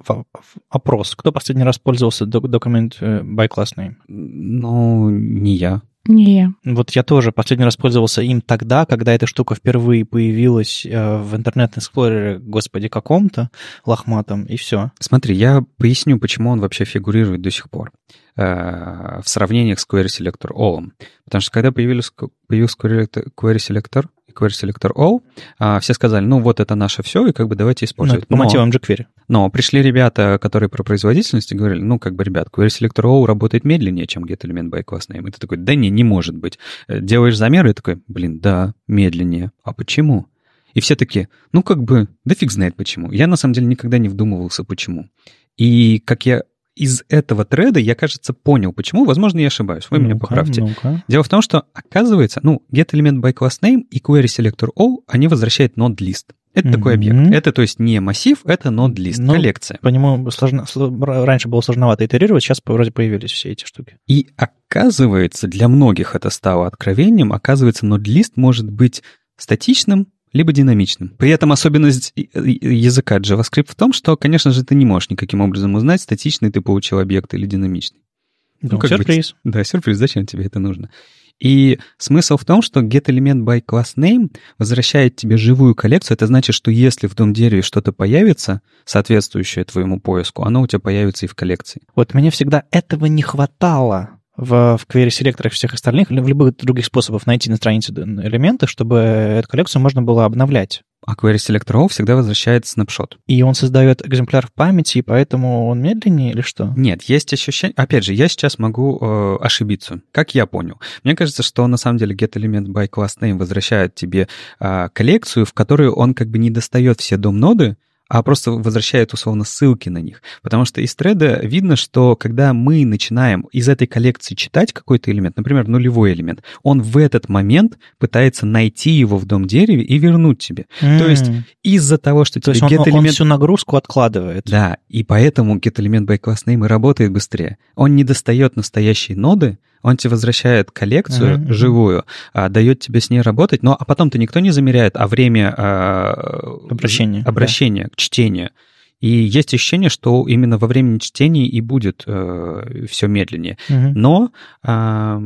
опрос. Кто последний раз пользовался документ э, by class name? Ну, не я. Не. Вот я тоже последний раз пользовался им тогда, когда эта штука впервые появилась э, в Internet Explorer 'е, господи, каком-то лохматом, и все. Смотри, я поясню, почему он вообще фигурирует до сих пор э, в сравнениях с Query Selector All. Потому что когда появился, появился Query Selector, Query Selector All, а, все сказали, ну вот это наше все, и как бы давайте использовать. Ну, по мотивам jQuery. Но пришли ребята, которые про производительность, и говорили, ну, как бы, ребят, Query Selector All работает медленнее, чем GetElement by Class Name. И ты такой, да не, не может быть. Э, делаешь замеры, и такой, блин, да, медленнее. А почему? И все такие, ну, как бы, да фиг знает почему. Я, на самом деле, никогда не вдумывался, почему. И как я из этого треда я, кажется, понял, почему. Возможно, я ошибаюсь. Вы ну меня поправьте. ну Дело в том, что, оказывается, ну, getElement by class name и query selector all, они возвращают node list. Это mm-hmm. такой объект. Это, то есть, не массив, это list, ну, коллекция. По нему сложно, раньше было сложновато итерировать, сейчас вроде появились все эти штуки. И оказывается, для многих это стало откровением, оказывается, list может быть статичным, либо динамичным. При этом особенность языка JavaScript в том, что, конечно же, ты не можешь никаким образом узнать, статичный ты получил объект или динамичный. Ну, ну как сюрприз. Быть? Да, сюрприз. Зачем тебе это нужно? И смысл в том, что getElement by class name возвращает тебе живую коллекцию. Это значит, что если в дом дереве что-то появится, соответствующее твоему поиску, оно у тебя появится и в коллекции. Вот мне всегда этого не хватало в, в query-селекторах всех остальных, в любых других способах найти на странице элементы, чтобы эту коллекцию можно было обновлять. А query selector all всегда возвращает снапшот. И он создает экземпляр в памяти, и поэтому он медленнее или что? Нет, есть ощущение... Опять же, я сейчас могу э, ошибиться. Как я понял? Мне кажется, что на самом деле getElement by class name возвращает тебе э, коллекцию, в которую он как бы не достает все дом-ноды, а просто возвращает условно ссылки на них. Потому что из треда видно, что когда мы начинаем из этой коллекции читать какой-то элемент, например, нулевой элемент, он в этот момент пытается найти его в дом дереве и вернуть тебе. Mm. То есть из-за того, что То тебе get он, он всю нагрузку откладывает. Да, и поэтому get element by class name и работает быстрее. Он не достает настоящие ноды, он тебе возвращает коллекцию uh-huh, живую, а, дает тебе с ней работать, но а потом-то никто не замеряет, а время а, обращения, обращения да. к чтению. И есть ощущение, что именно во времени чтения и будет э, все медленнее. Uh-huh. Но э, Query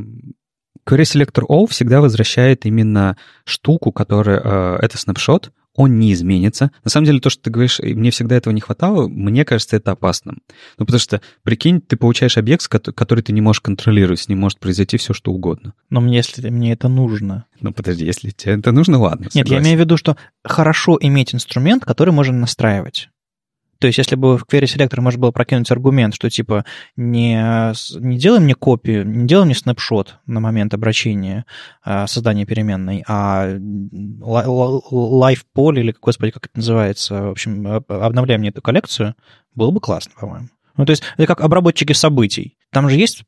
Selector All всегда возвращает именно штуку, которая э, это снапшот, он не изменится. На самом деле, то, что ты говоришь, мне всегда этого не хватало, мне кажется, это опасным. Ну, потому что, прикинь, ты получаешь объект, который ты не можешь контролировать, с ним может произойти все, что угодно. Но мне, если мне это нужно... Ну, подожди, если тебе это нужно, ладно. Нет, согласен. я имею в виду, что хорошо иметь инструмент, который можно настраивать. То есть, если бы в query селектор можно было прокинуть аргумент, что типа не, не делай мне копию, не делай мне снапшот на момент обращения, а, создания переменной, а live поле или, господи, как это называется, в общем, обновляй мне эту коллекцию, было бы классно, по-моему. Ну, то есть это как обработчики событий. Там же есть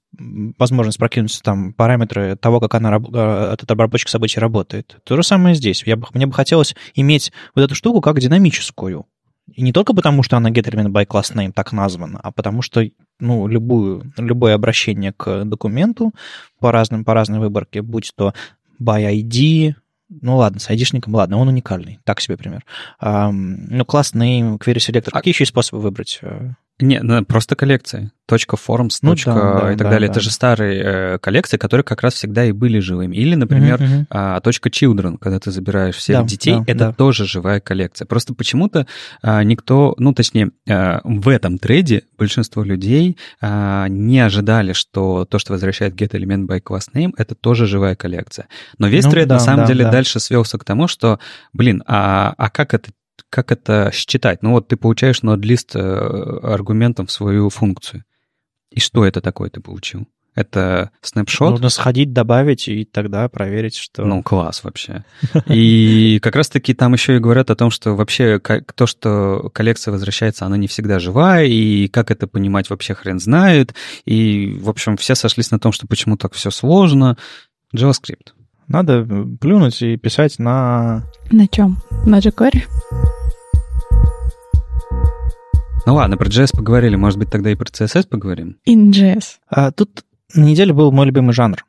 возможность прокинуть там параметры того, как она, э, этот обработчик событий работает. То же самое здесь. Я бы, мне бы хотелось иметь вот эту штуку как динамическую. И не только потому, что она getElement by class name так названа, а потому что ну, любую, любое обращение к документу по, разным, по разной выборке, будь то by ID, ну ладно, с айдишником, ладно, он уникальный, так себе пример. Um, ну, класс name, query selector, а... какие еще способы выбрать? Э? Не, ну, просто коллекции. Точка forums, ну, точка да, и так да, далее. Да. Это же старые э, коллекции, которые как раз всегда и были живыми. Или, например, uh-huh, uh-huh. Э, точка children, когда ты забираешь всех да, детей, да, это да. тоже живая коллекция. Просто почему-то э, никто, ну, точнее, э, в этом трейде большинство людей э, не ожидали, что то, что возвращает get element by class name, это тоже живая коллекция. Но весь ну, трейд да, на самом да, деле да. дальше свелся к тому, что, блин, а, а как это как это считать? Ну вот ты получаешь нодлист э, аргументом в свою функцию. И что это такое ты получил? Это снапшот? Нужно сходить, добавить и тогда проверить, что... Ну, класс вообще. И как раз-таки там еще и говорят о том, что вообще то, что коллекция возвращается, она не всегда живая, и как это понимать вообще хрен знает. И, в общем, все сошлись на том, что почему так все сложно. JavaScript. Надо плюнуть и писать на... На чем? На jQuery? Ну ладно, про JS поговорили, может быть, тогда и про CSS поговорим? In.js. А, тут на неделе был мой любимый жанр,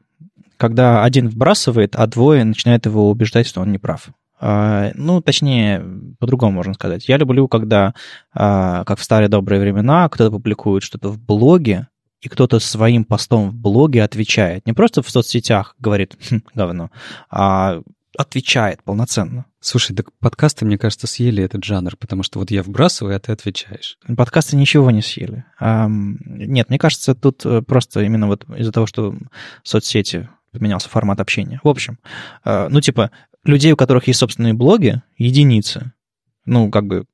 когда один вбрасывает, а двое начинают его убеждать, что он не прав. А, ну, точнее, по-другому можно сказать. Я люблю, когда, а, как в старые добрые времена, кто-то публикует что-то в блоге, и кто-то своим постом в блоге отвечает. Не просто в соцсетях говорит хм, говно, а отвечает полноценно. Слушай, так подкасты, мне кажется, съели этот жанр, потому что вот я вбрасываю, а ты отвечаешь. Подкасты ничего не съели. Нет, мне кажется, тут э, просто именно вот из-за того, что соцсети поменялся формат общения. В общем, э, ну типа людей, у которых есть собственные блоги, единицы. Ну, как бы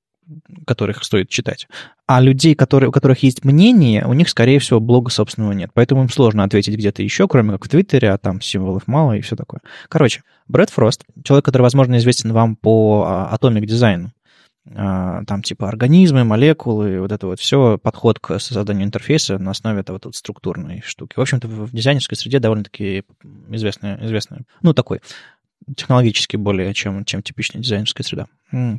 которых стоит читать. А людей, которые, у которых есть мнение, у них, скорее всего, блога собственного нет. Поэтому им сложно ответить где-то еще, кроме как в Твиттере, а там символов мало и все такое. Короче, Брэд Фрост, человек, который, возможно, известен вам по а, Atomic дизайну, а, там типа организмы, молекулы, вот это вот все, подход к созданию интерфейса на основе этого вот структурной штуки. В общем-то, в дизайнерской среде довольно-таки известная, известная, ну, такой технологически более, чем, чем типичная дизайнерская среда.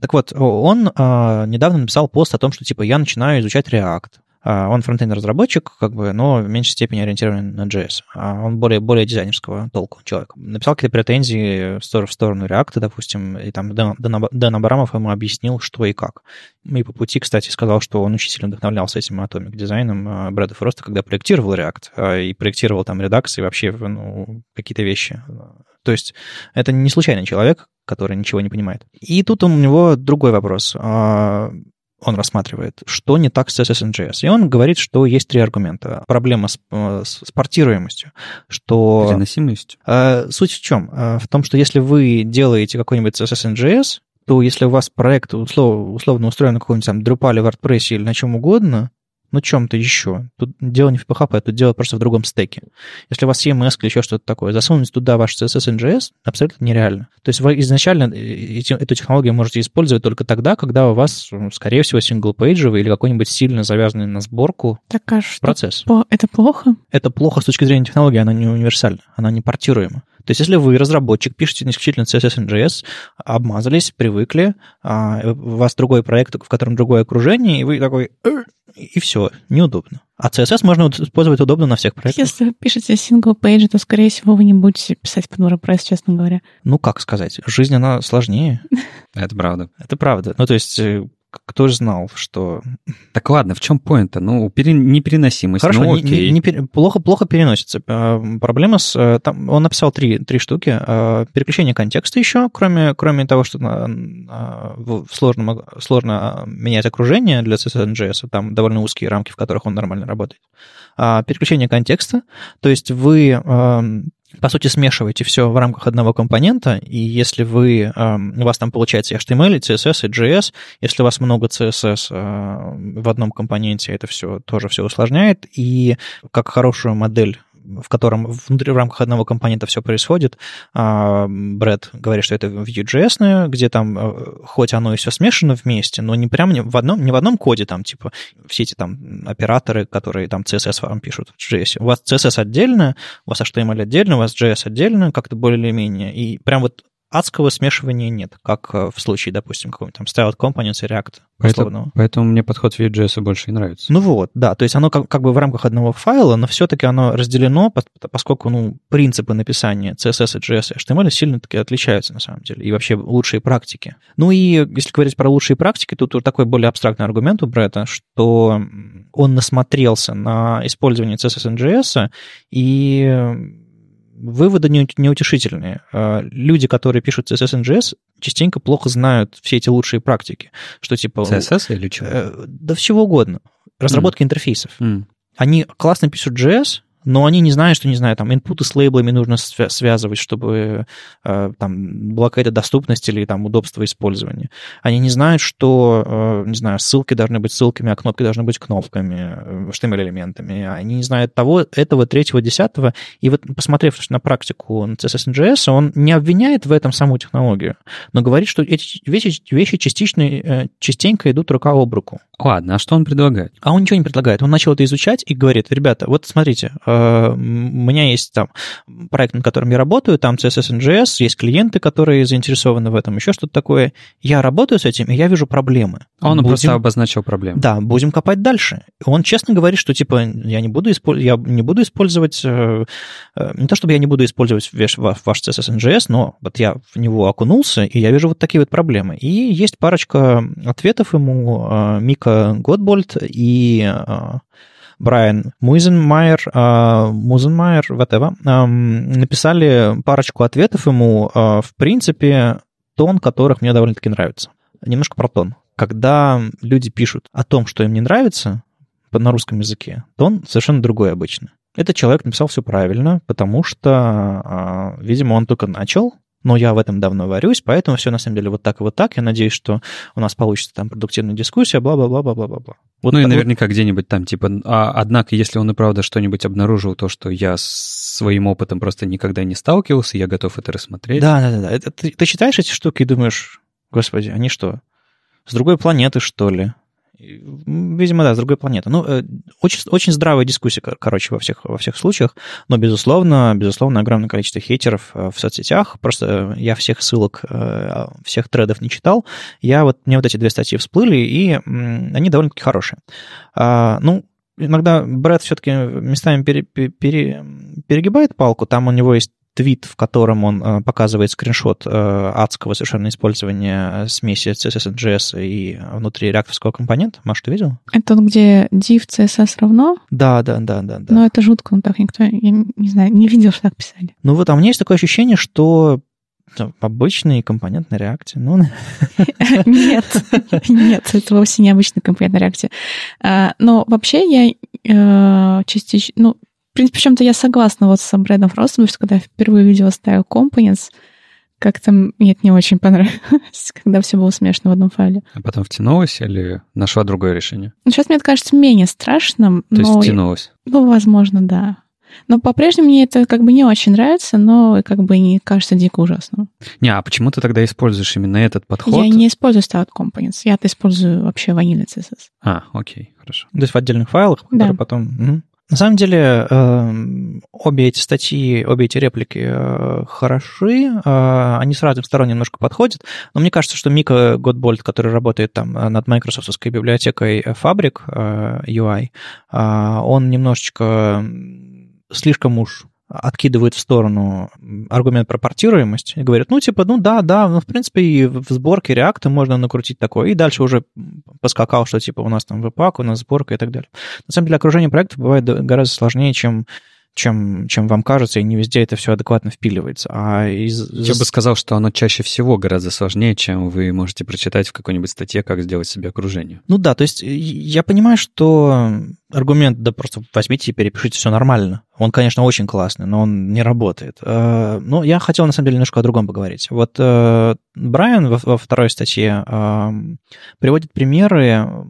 Так вот, он а, недавно написал пост о том, что типа я начинаю изучать React. А, он фронтендный разработчик, как бы, но в меньшей степени ориентирован на JS. А он более, более дизайнерского толку человек. Написал какие-то претензии в сторону React, допустим, и там Дэн, Дэн Абрамов ему объяснил, что и как. И по пути, кстати, сказал, что он очень сильно вдохновлялся этим Atomic дизайном а, Брэда Фроста, когда проектировал React, и проектировал там Redux и вообще ну, какие-то вещи. То есть это не случайный человек, который ничего не понимает. И тут у него другой вопрос он рассматривает, что не так с CSS И он говорит, что есть три аргумента. Проблема с, э, с портируемостью, что... Переносимостью. Э, суть в чем? Э, в том, что если вы делаете какой-нибудь CSS то если у вас проект услов, условно устроен на каком-нибудь там Drupal, WordPress или на чем угодно, ну, чем-то еще. Тут дело не в PHP, тут дело просто в другом стеке. Если у вас CMS или еще что-то такое, засунуть туда ваш CSS NGS абсолютно нереально. То есть вы изначально эти, эту технологию можете использовать только тогда, когда у вас, скорее всего, сингл-пейджевый или какой-нибудь сильно завязанный на сборку так, а что процесс. Это плохо? Это плохо с точки зрения технологии, она не универсальна, она не портируема. То есть если вы разработчик, пишете исключительно CSS NGS, обмазались, привыкли, а у вас другой проект, в котором другое окружение, и вы такой, и все, неудобно. А CSS можно использовать удобно на всех проектах. Если вы пишете single page, то, скорее всего, вы не будете писать под WordPress, честно говоря. Ну, как сказать, жизнь, она сложнее. [laughs] Это правда. Это правда. Ну, то есть э, кто же знал, что... Так ладно, в чем поинт-то? Ну, пере... непереносимость, Хорошо, ну, окей. Не, не, не, плохо, плохо переносится. А, проблема с... Э, там, он написал три, три штуки. А, переключение контекста еще, кроме, кроме того, что сложно, сложно менять окружение для CSS там довольно узкие рамки, в которых он нормально работает. А, переключение контекста, то есть вы по сути, смешиваете все в рамках одного компонента, и если вы, у вас там получается HTML, CSS и JS, если у вас много CSS в одном компоненте, это все тоже все усложняет, и как хорошую модель в котором внутри в рамках одного компонента все происходит. А, Брэд говорит, что это Vue.js, где там, э, хоть оно и все смешано вместе, но не прям в одном, не в одном коде, там, типа, все эти там операторы, которые там CSS вам пишут в JS. У вас CSS отдельно, у вас HTML отдельно, у вас JS отдельно, как-то более или менее. И прям вот адского смешивания нет, как э, в случае, допустим, какого-нибудь там Styled Components и React поэтому, поэтому мне подход Vue.js больше и нравится. Ну вот, да, то есть оно как, как бы в рамках одного файла, но все-таки оно разделено, поскольку ну, принципы написания CSS, JS и HTML сильно-таки отличаются на самом деле, и вообще лучшие практики. Ну и если говорить про лучшие практики, тут такой более абстрактный аргумент у Бретта, что он насмотрелся на использование CSS и JS, и выводы неутешительные. А, люди, которые пишут CSS NGS, частенько плохо знают все эти лучшие практики. Что типа... CSS или чего? Э, да всего угодно. Разработка mm. интерфейсов. Mm. Они классно пишут JS, но они не знают, что, не знаю, там, инпуты с лейблами нужно связывать, чтобы э, там была какая-то доступность или там удобство использования. Они не знают, что, э, не знаю, ссылки должны быть ссылками, а кнопки должны быть кнопками, HTML-элементами. Они не знают того, этого, третьего, десятого. И вот, посмотрев на практику CSS он не обвиняет в этом саму технологию, но говорит, что эти вещи, вещи частично, э, частенько идут рука об руку. Ладно, а что он предлагает? А он ничего не предлагает. Он начал это изучать и говорит, ребята, вот смотрите, э, у меня есть там проект, над которым я работаю, там CSS NGS, есть клиенты, которые заинтересованы в этом, еще что-то такое. Я работаю с этим, и я вижу проблемы. Он будем... просто обозначил проблемы. Да, будем копать дальше. Он честно говорит, что типа я не буду, использ... я не буду использовать, э, э, не то чтобы я не буду использовать ваш, ваш CSS NGS, но вот я в него окунулся, и я вижу вот такие вот проблемы. И есть парочка ответов ему. Мика Готбольд и Брайан Музенмайер, а, Музенмайер, whatever, написали парочку ответов ему, а, в принципе, тон которых мне довольно-таки нравится. Немножко про тон. Когда люди пишут о том, что им не нравится на русском языке, тон совершенно другой обычно. Этот человек написал все правильно, потому что, видимо, он только начал, но я в этом давно варюсь, поэтому все на самом деле вот так и вот так. Я надеюсь, что у нас получится там продуктивная дискуссия, бла-бла-бла-бла-бла-бла. Вот ну и наверняка вот... где-нибудь там типа, а, однако, если он и правда что-нибудь обнаружил, то, что я своим опытом просто никогда не сталкивался, я готов это рассмотреть. Да, да, да. Это, ты, ты читаешь эти штуки и думаешь, господи, они что, с другой планеты, что ли? Видимо, да, с другой планеты. Ну, э, очень, очень здравая дискуссия, короче, во всех, во всех случаях, но, безусловно, безусловно, огромное количество хейтеров э, в соцсетях. Просто я всех ссылок, э, всех тредов не читал. Я вот, мне вот эти две статьи всплыли, и они довольно-таки хорошие. А, ну, иногда Брэд все-таки местами пере, пере, перегибает палку, там у него есть твит, в котором он э, показывает скриншот э, адского совершенно использования смеси CSS и JS и внутри реакторского компонента. Маш, ты видел? Это тот, где div CSS равно? Да, да, да, да. да. Но это жутко, ну так никто, я не знаю, не видел, что так писали. Ну вот, а у меня есть такое ощущение, что Обычный компонент на реакте. Ну... [laughs] Нет, нет, это вовсе не обычный компонент на реакте. А, но вообще я э, частично, ну, в принципе, в чем-то я согласна вот с Брэдом Фростом, потому что когда я впервые видела стайл Components, как-то мне это не очень понравилось, [laughs] когда все было смешно в одном файле. А потом втянулась или нашла другое решение? Ну, сейчас мне это кажется менее страшным. То есть втянулась? Ну, возможно, да. Но по-прежнему мне это как бы не очень нравится, но как бы не кажется дико ужасным. Не, а почему ты тогда используешь именно этот подход? Я не использую Start Components, я-то использую вообще ванильный CSS. А, окей, хорошо. То есть в отдельных файлах, которые да. потом... Угу. На самом деле, эм, обе эти статьи, обе эти реплики э, хороши, э, они с разных сторон немножко подходят, но мне кажется, что Мика Готбольд, который работает там э, над майкрософтовской библиотекой Fabric UI, он немножечко слишком уж откидывает в сторону аргумент про портируемость и говорит, ну, типа, ну да, да, ну, в принципе, и в сборке реакта можно накрутить такое. И дальше уже поскакал, что, типа, у нас там веб у нас сборка и так далее. На самом деле, окружение проектов бывает гораздо сложнее, чем чем, чем вам кажется, и не везде это все адекватно впиливается. А из... Я бы сказал, что оно чаще всего гораздо сложнее, чем вы можете прочитать в какой-нибудь статье, как сделать себе окружение. Ну да, то есть я понимаю, что аргумент, да просто возьмите и перепишите, все нормально. Он, конечно, очень классный, но он не работает. Э, но я хотел, на самом деле, немножко о другом поговорить. Вот э, Брайан во второй статье приводит примеры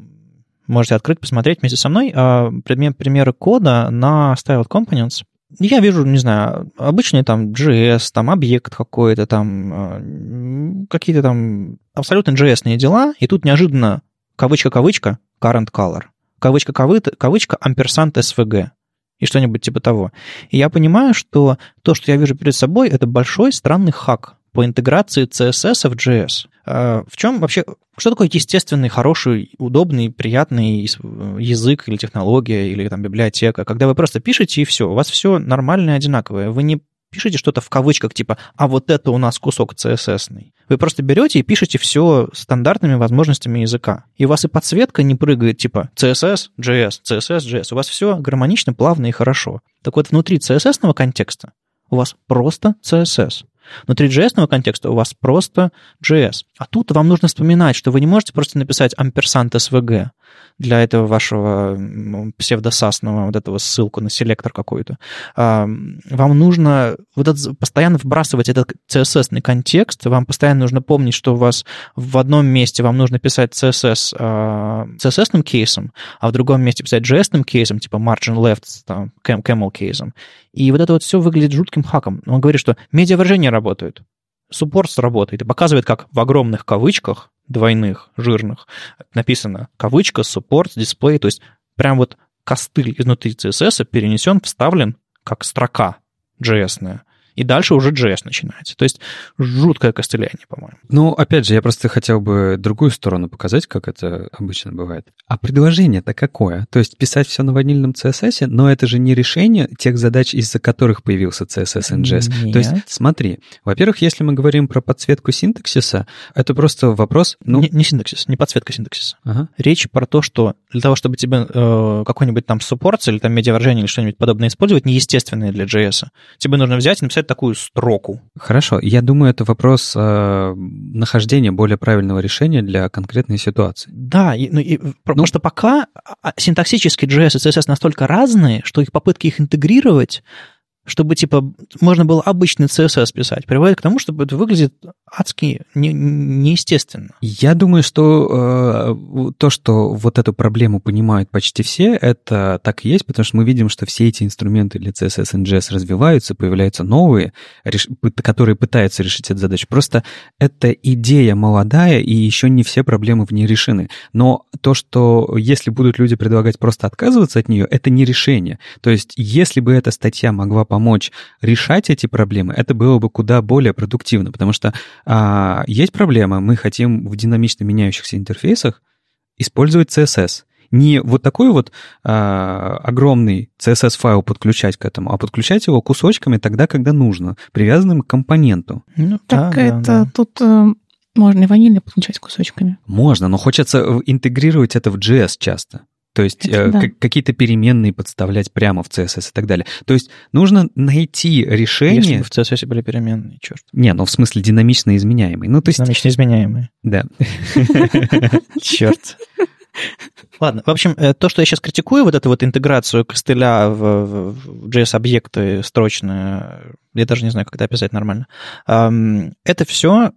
можете открыть, посмотреть вместе со мной а, примеры кода на Styled Components. Я вижу, не знаю, обычный там JS, там объект какой-то, там а, какие-то там абсолютно JS дела, и тут неожиданно кавычка-кавычка current color, кавычка-кавычка, кавычка ampersand svg и что-нибудь типа того. И я понимаю, что то, что я вижу перед собой, это большой странный хак по интеграции CSS в JS. А, в чем вообще, что такое естественный, хороший, удобный, приятный язык или технология, или там библиотека, когда вы просто пишете и все, у вас все нормальное, одинаковое. Вы не пишете что-то в кавычках, типа, а вот это у нас кусок CSS. Вы просто берете и пишете все стандартными возможностями языка. И у вас и подсветка не прыгает, типа, CSS, JS, CSS, JS. У вас все гармонично, плавно и хорошо. Так вот, внутри CSS контекста у вас просто CSS. Внутри JS контекста у вас просто JS. А тут вам нужно вспоминать, что вы не можете просто написать ampersand svg для этого вашего псевдосасного вот этого ссылку на селектор какой-то. А, вам нужно вот это, постоянно вбрасывать этот CSS контекст, вам постоянно нужно помнить, что у вас в одном месте вам нужно писать CSS, CSS кейсом, а в другом месте писать JS кейсом, типа margin left, там, camel кейсом. И вот это вот все выглядит жутким хаком. Он говорит, что медиавыражения работают, суппорт работает и показывает, как в огромных кавычках, двойных, жирных, написано кавычка, суппорт, дисплей, то есть прям вот костыль изнутри CSS перенесен, вставлен как строка JS-ная и дальше уже JS начинается. То есть жуткое костыляние, по-моему. Ну, опять же, я просто хотел бы другую сторону показать, как это обычно бывает. А предложение-то какое? То есть писать все на ванильном CSS, но это же не решение тех задач, из-за которых появился CSS NGS. Нет. То есть смотри, во-первых, если мы говорим про подсветку синтаксиса, это просто вопрос... Ну... Не, не синтаксис, не подсветка синтаксиса. Ага. Речь про то, что для того, чтобы тебе э, какой-нибудь там суппорт или там медиавыражение или что-нибудь подобное использовать, неестественное для JS, тебе нужно взять и написать написать такую строку. Хорошо. Я думаю, это вопрос э, нахождения более правильного решения для конкретной ситуации. Да, и, ну, и, ну, потому что пока а, синтаксически JS и CSS настолько разные, что их попытки их интегрировать чтобы, типа, можно было обычный CSS писать, приводит к тому, чтобы это выглядит адски не, неестественно. Я думаю, что э, то, что вот эту проблему понимают почти все, это так и есть, потому что мы видим, что все эти инструменты для CSS и JS развиваются, появляются новые, реш... которые пытаются решить эту задачу. Просто эта идея молодая, и еще не все проблемы в ней решены. Но то, что если будут люди предлагать просто отказываться от нее, это не решение. То есть, если бы эта статья могла помочь решать эти проблемы, это было бы куда более продуктивно, потому что а, есть проблема, мы хотим в динамично меняющихся интерфейсах использовать CSS. Не вот такой вот а, огромный CSS-файл подключать к этому, а подключать его кусочками тогда, когда нужно, привязанным к компоненту. Ну, так да, это да, да. тут э, можно и ванильно подключать кусочками. Можно, но хочется интегрировать это в JS часто. То есть э, да. какие-то переменные подставлять прямо в CSS и так далее. То есть нужно найти решение... Если в CSS были переменные, черт. Не, ну в смысле динамично изменяемые. Ну, то есть... Динамично изменяемые. Да. [laughs] Черт. Ладно, в общем, э, то, что я сейчас критикую, вот эту вот интеграцию костыля в, в JS-объекты строчные, я даже не знаю, как это описать нормально, это все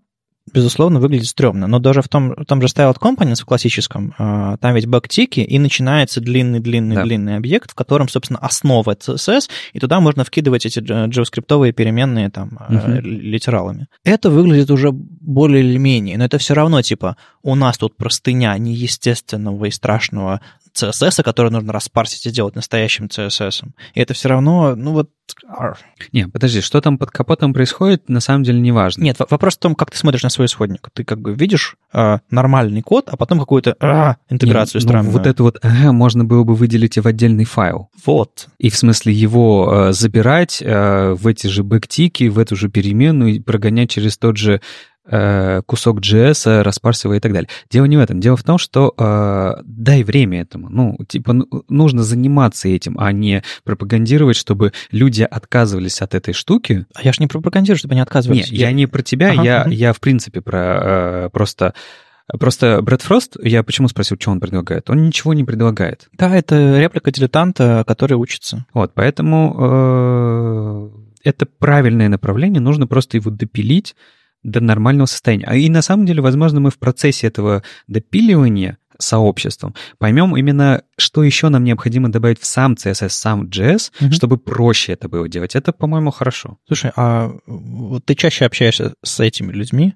безусловно, выглядит стрёмно. Но даже в том, в том же Styled Components в классическом, а, там ведь бэктики, и начинается длинный-длинный-длинный да. объект, в котором, собственно, основа CSS, и туда можно вкидывать эти JavaScript переменные там uh литералами. Это выглядит уже более или менее, но это все равно, типа, у нас тут простыня неестественного и страшного CSS, который нужно распарсить и сделать настоящим CSS. И это все равно, ну вот... Не, подожди, что там под капотом происходит, на самом деле не важно. Нет, вопрос в том, как ты смотришь на свой исходник. Ты как бы видишь э, нормальный код, а потом какую-то э, интеграцию Нет, ну, странную. Ну, вот это вот э, можно было бы выделить в отдельный файл. Вот. И в смысле его э, забирать э, в эти же бэктики, в эту же переменную и прогонять через тот же кусок JS, распарсивая и так далее. Дело не в этом. Дело в том, что э, дай время этому. Ну, типа, ну, нужно заниматься этим, а не пропагандировать, чтобы люди отказывались от этой штуки. А я же не пропагандирую, чтобы они отказывались. Нет, я, я не про тебя, ага, я, ага. я в принципе про э, просто... Просто Брэд Фрост, я почему спросил, что он предлагает? Он ничего не предлагает. Да, это реплика дилетанта, который учится. Вот, поэтому э, это правильное направление, нужно просто его допилить, до нормального состояния. А И на самом деле, возможно, мы в процессе этого допиливания сообществом, поймем именно, что еще нам необходимо добавить в сам CSS, сам JS, угу. чтобы проще это было делать. Это, по-моему, хорошо. Слушай, а вот ты чаще общаешься с этими людьми,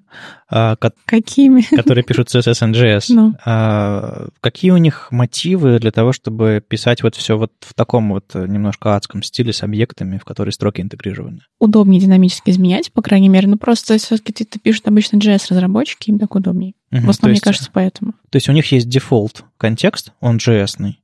а, Какими? которые пишут CSS и JS. Ну. А, какие у них мотивы для того, чтобы писать вот все вот в таком вот немножко адском стиле с объектами, в которые строки интегрированы? Удобнее динамически изменять, по крайней мере. Ну, просто все-таки ты, ты пишут обычно JS-разработчики, им так удобнее. Угу, в основном, есть, мне кажется, поэтому. То есть у них есть дефолт контекст, он JS-ный,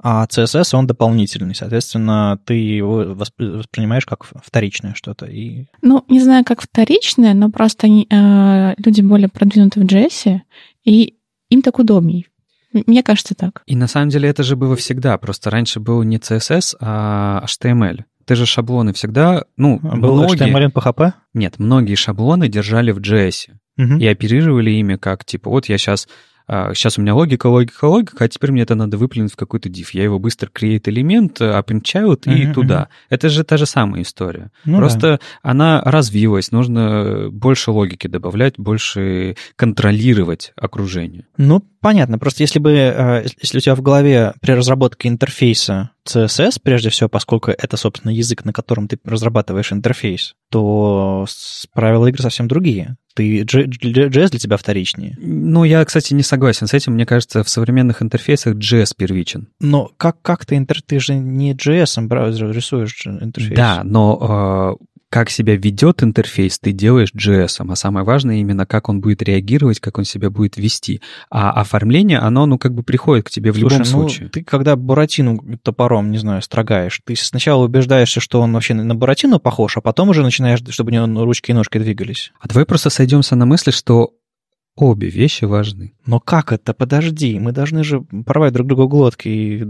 а CSS, он дополнительный. Соответственно, ты его воспринимаешь как вторичное что-то. И... Ну, не знаю, как вторичное, но просто они, э, люди более продвинуты в JS, и им так удобней. Мне кажется так. И на самом деле это же было всегда. Просто раньше был не CSS, а HTML. Ты же шаблоны всегда... Ну, а был многие... HTML PHP? Нет, многие шаблоны держали в JS. Угу. И оперировали ими как, типа, вот я сейчас сейчас у меня логика, логика, логика, а теперь мне это надо выплюнуть в какой-то div. Я его быстро create элемент, append child и uh-huh, туда. Uh-huh. Это же та же самая история. Ну, Просто да. она развилась, нужно больше логики добавлять, больше контролировать окружение. Ну, понятно. Просто если бы, э, если у тебя в голове при разработке интерфейса CSS, прежде всего, поскольку это, собственно, язык, на котором ты разрабатываешь интерфейс, то правила игры совсем другие. Ты, JS для тебя вторичнее. Ну, я, кстати, не согласен с этим. Мне кажется, в современных интерфейсах JS первичен. Но как, как ты, интер... ты же не JS рисуешь интерфейс. Да, но э, как себя ведет интерфейс, ты делаешь JS, а самое важное именно, как он будет реагировать, как он себя будет вести. А оформление, оно, ну, как бы приходит к тебе в Слушай, любом ну, случае. ты когда Буратину топором, не знаю, строгаешь, ты сначала убеждаешься, что он вообще на Буратину похож, а потом уже начинаешь, чтобы у него ручки и ножки двигались. А давай просто сойдемся на мысли, что Обе вещи важны. Но как это? Подожди, мы должны же порвать друг другу глотки,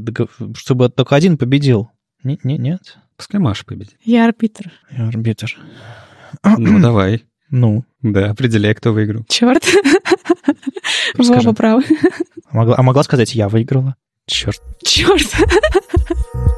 чтобы только один победил. Нет, нет, нет. Пускай Маша победит. Я арбитр. Я арбитр. Ну, [clears throat] давай. Ну. Да, определяй, кто выиграл. Черт. [laughs] Вы оба правы. А могла, а могла сказать, я выиграла? Черт. Черт. [laughs]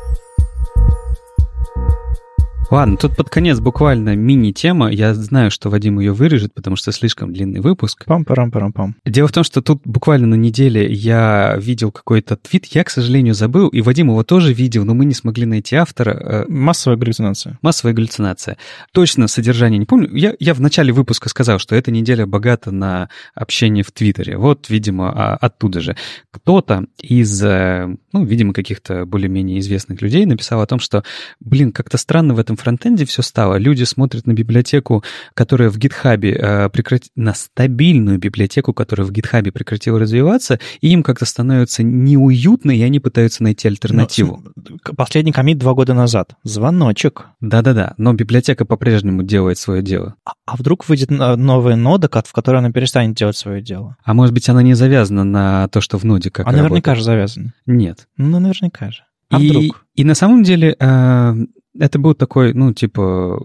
Ладно, тут под конец буквально мини-тема. Я знаю, что Вадим ее вырежет, потому что слишком длинный выпуск. Пам-парам-парам-пам. Дело в том, что тут буквально на неделе я видел какой-то твит, я, к сожалению, забыл, и Вадим его тоже видел, но мы не смогли найти автора. Э, Массовая галлюцинация. Массовая галлюцинация. Точно содержание не помню. Я, я в начале выпуска сказал, что эта неделя богата на общение в Твиттере. Вот, видимо, а, оттуда же. Кто-то из, э, ну, видимо, каких-то более-менее известных людей написал о том, что, блин, как-то странно в этом фронтенде все стало. Люди смотрят на библиотеку, которая в гитхабе э, прекрат... на стабильную библиотеку, которая в гитхабе прекратила развиваться, и им как-то становится неуютно, и они пытаются найти альтернативу. Ну, последний комит два года назад. Звоночек. Да-да-да, но библиотека по-прежнему делает свое дело. А, а вдруг выйдет новая нода, в которой она перестанет делать свое дело? А может быть, она не завязана на то, что в ноде как А наверняка же завязана. Нет. Ну, наверняка же. А и, вдруг? И на самом деле э, это был такой, ну, типа,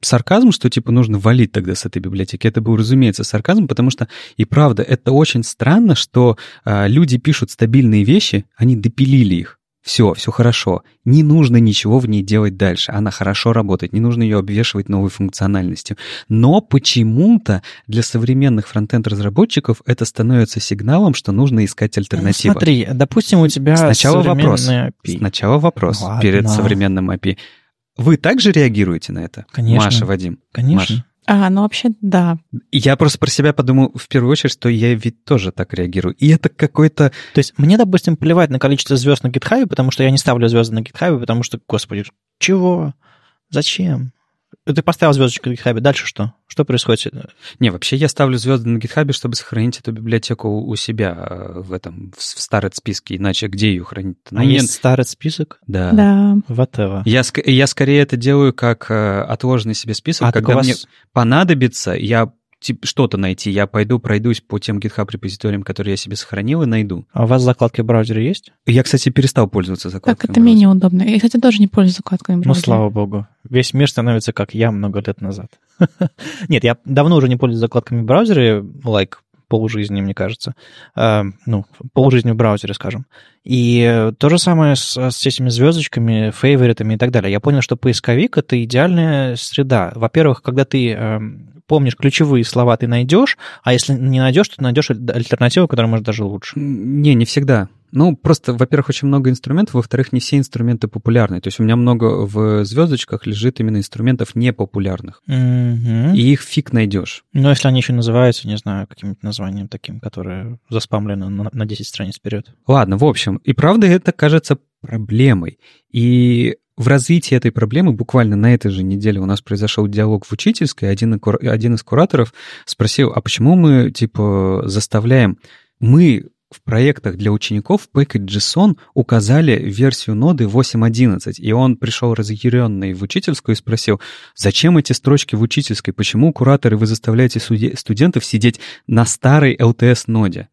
сарказм, что, типа, нужно валить тогда с этой библиотеки. Это был, разумеется, сарказм, потому что, и правда, это очень странно, что э, люди пишут стабильные вещи, они допилили их. Все, все хорошо. Не нужно ничего в ней делать дальше. Она хорошо работает. Не нужно ее обвешивать новой функциональностью. Но почему-то для современных фронтенд-разработчиков это становится сигналом, что нужно искать альтернативу. Ну, смотри, допустим, у тебя Сначала вопрос. API. Сначала вопрос Ладно. перед современным API. Вы также реагируете на это? Конечно. Маша, Вадим? Конечно. Маша. А, ну вообще, да. Я просто про себя подумал в первую очередь, что я ведь тоже так реагирую. И это какой-то... То есть мне, допустим, плевать на количество звезд на GitHub, потому что я не ставлю звезды на GitHub, потому что, господи, чего? Зачем? Ты поставил звездочку на GitHub, дальше что? Что происходит? Не, вообще я ставлю звезды на GitHub, чтобы сохранить эту библиотеку у себя э, в этом, в старом списке, иначе где ее хранить? А есть старый список? Да. Да. Whatever. Я, ск- я скорее это делаю как э, отложенный себе список, А, когда вас- мне понадобится, я что-то найти, я пойду пройдусь по тем GitHub репозиториям, которые я себе сохранил, и найду. А у вас закладки в браузере есть? Я, кстати, перестал пользоваться закладками. Так это браузера. менее удобно. Я, кстати, тоже не пользуюсь закладками Ну, браузера. слава богу. Весь мир становится как я много лет назад. [laughs] Нет, я давно уже не пользуюсь закладками в браузере, like полжизни, мне кажется. Э, ну, полжизни в браузере, скажем. И то же самое с, с этими звездочками, фейворитами и так далее. Я понял, что поисковик — это идеальная среда. Во-первых, когда ты э, помнишь ключевые слова, ты найдешь, а если не найдешь, то найдешь альтернативу, которая может даже лучше. Не, не всегда. Ну, просто, во-первых, очень много инструментов, во-вторых, не все инструменты популярны. То есть у меня много в звездочках лежит именно инструментов непопулярных. Мгм. И их фиг найдешь. Но если они еще называются, не знаю, каким-нибудь названием таким, которое заспамлено на, на 10 страниц вперед. Ладно, в общем, и правда это кажется проблемой. И в развитии этой проблемы буквально на этой же неделе у нас произошел диалог в учительской. Один, один из кураторов спросил, а почему мы, типа, заставляем... Мы в проектах для учеников в Package JSON указали версию ноды 8.11, и он пришел разъяренный в учительскую и спросил, зачем эти строчки в учительской, почему, кураторы, вы заставляете студентов сидеть на старой LTS-ноде?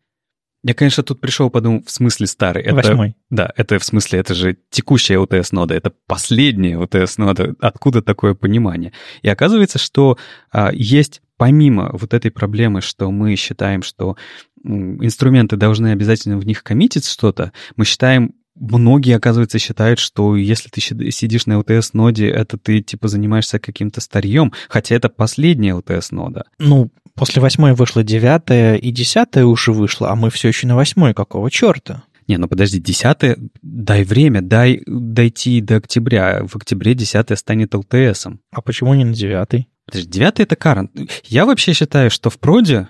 Я, конечно, тут пришел, подумал, в смысле старый? Это- Восьмой. да, это в смысле, это же текущая LTS-нода, это последняя LTS-нода. Откуда такое понимание? И оказывается, что а, есть помимо вот этой проблемы, что мы считаем, что инструменты должны обязательно в них коммитить что-то, мы считаем, многие, оказывается, считают, что если ты сидишь на LTS-ноде, это ты, типа, занимаешься каким-то старьем, хотя это последняя LTS-нода. Ну, после восьмой вышло девятая, и десятая уже вышла, а мы все еще на восьмой. Какого черта? Не, ну подожди, десятое, дай время, дай дойти до октября. В октябре десятое станет LTS-ом. А почему не на девятой? Подожди, девятый — это current. Я вообще считаю, что в проде,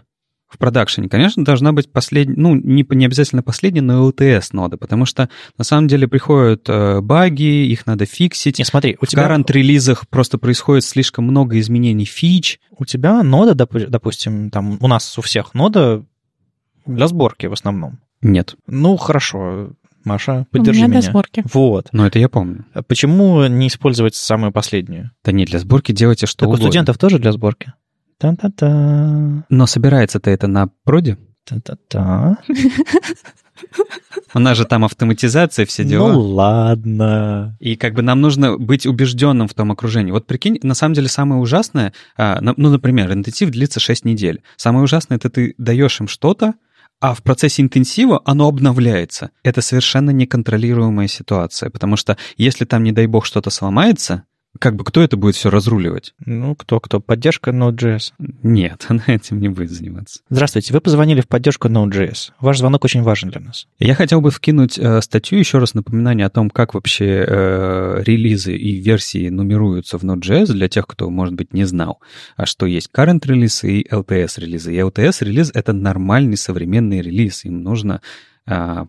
в продакшене, конечно, должна быть последняя, ну, не, не обязательно последняя, но LTS-нода, потому что на самом деле приходят э, баги, их надо фиксить. Не, смотри, у в тебя, current-релизах просто происходит слишком много изменений фич. у тебя нода, допу- допустим, там у нас у всех нода для сборки в основном. Нет, Ну, хорошо, Маша, У поддержи меня меня. для сборки. Вот. но это я помню. Почему не использовать самую последнюю? Да не, для сборки делайте что так у угодно. студентов тоже для сборки? Та-та-та. Но собирается-то это на проде? Та-та-та. [laughs] У нас же там автоматизация, все дела. Ну ладно. И как бы нам нужно быть убежденным в том окружении. Вот прикинь, на самом деле самое ужасное, а, ну, например, интенсив длится 6 недель. Самое ужасное, это ты даешь им что-то, а в процессе интенсива оно обновляется. Это совершенно неконтролируемая ситуация, потому что если там, не дай бог, что-то сломается, как бы кто это будет все разруливать? Ну, кто-кто? Поддержка Node.js? Нет, [laughs] она этим не будет заниматься. Здравствуйте, вы позвонили в поддержку Node.js. Ваш звонок очень важен для нас. Я хотел бы вкинуть э, статью, еще раз напоминание о том, как вообще э, релизы и версии нумеруются в Node.js для тех, кто, может быть, не знал, а что есть current релиз и LTS релизы. И LTS релиз — это нормальный современный релиз. Им нужно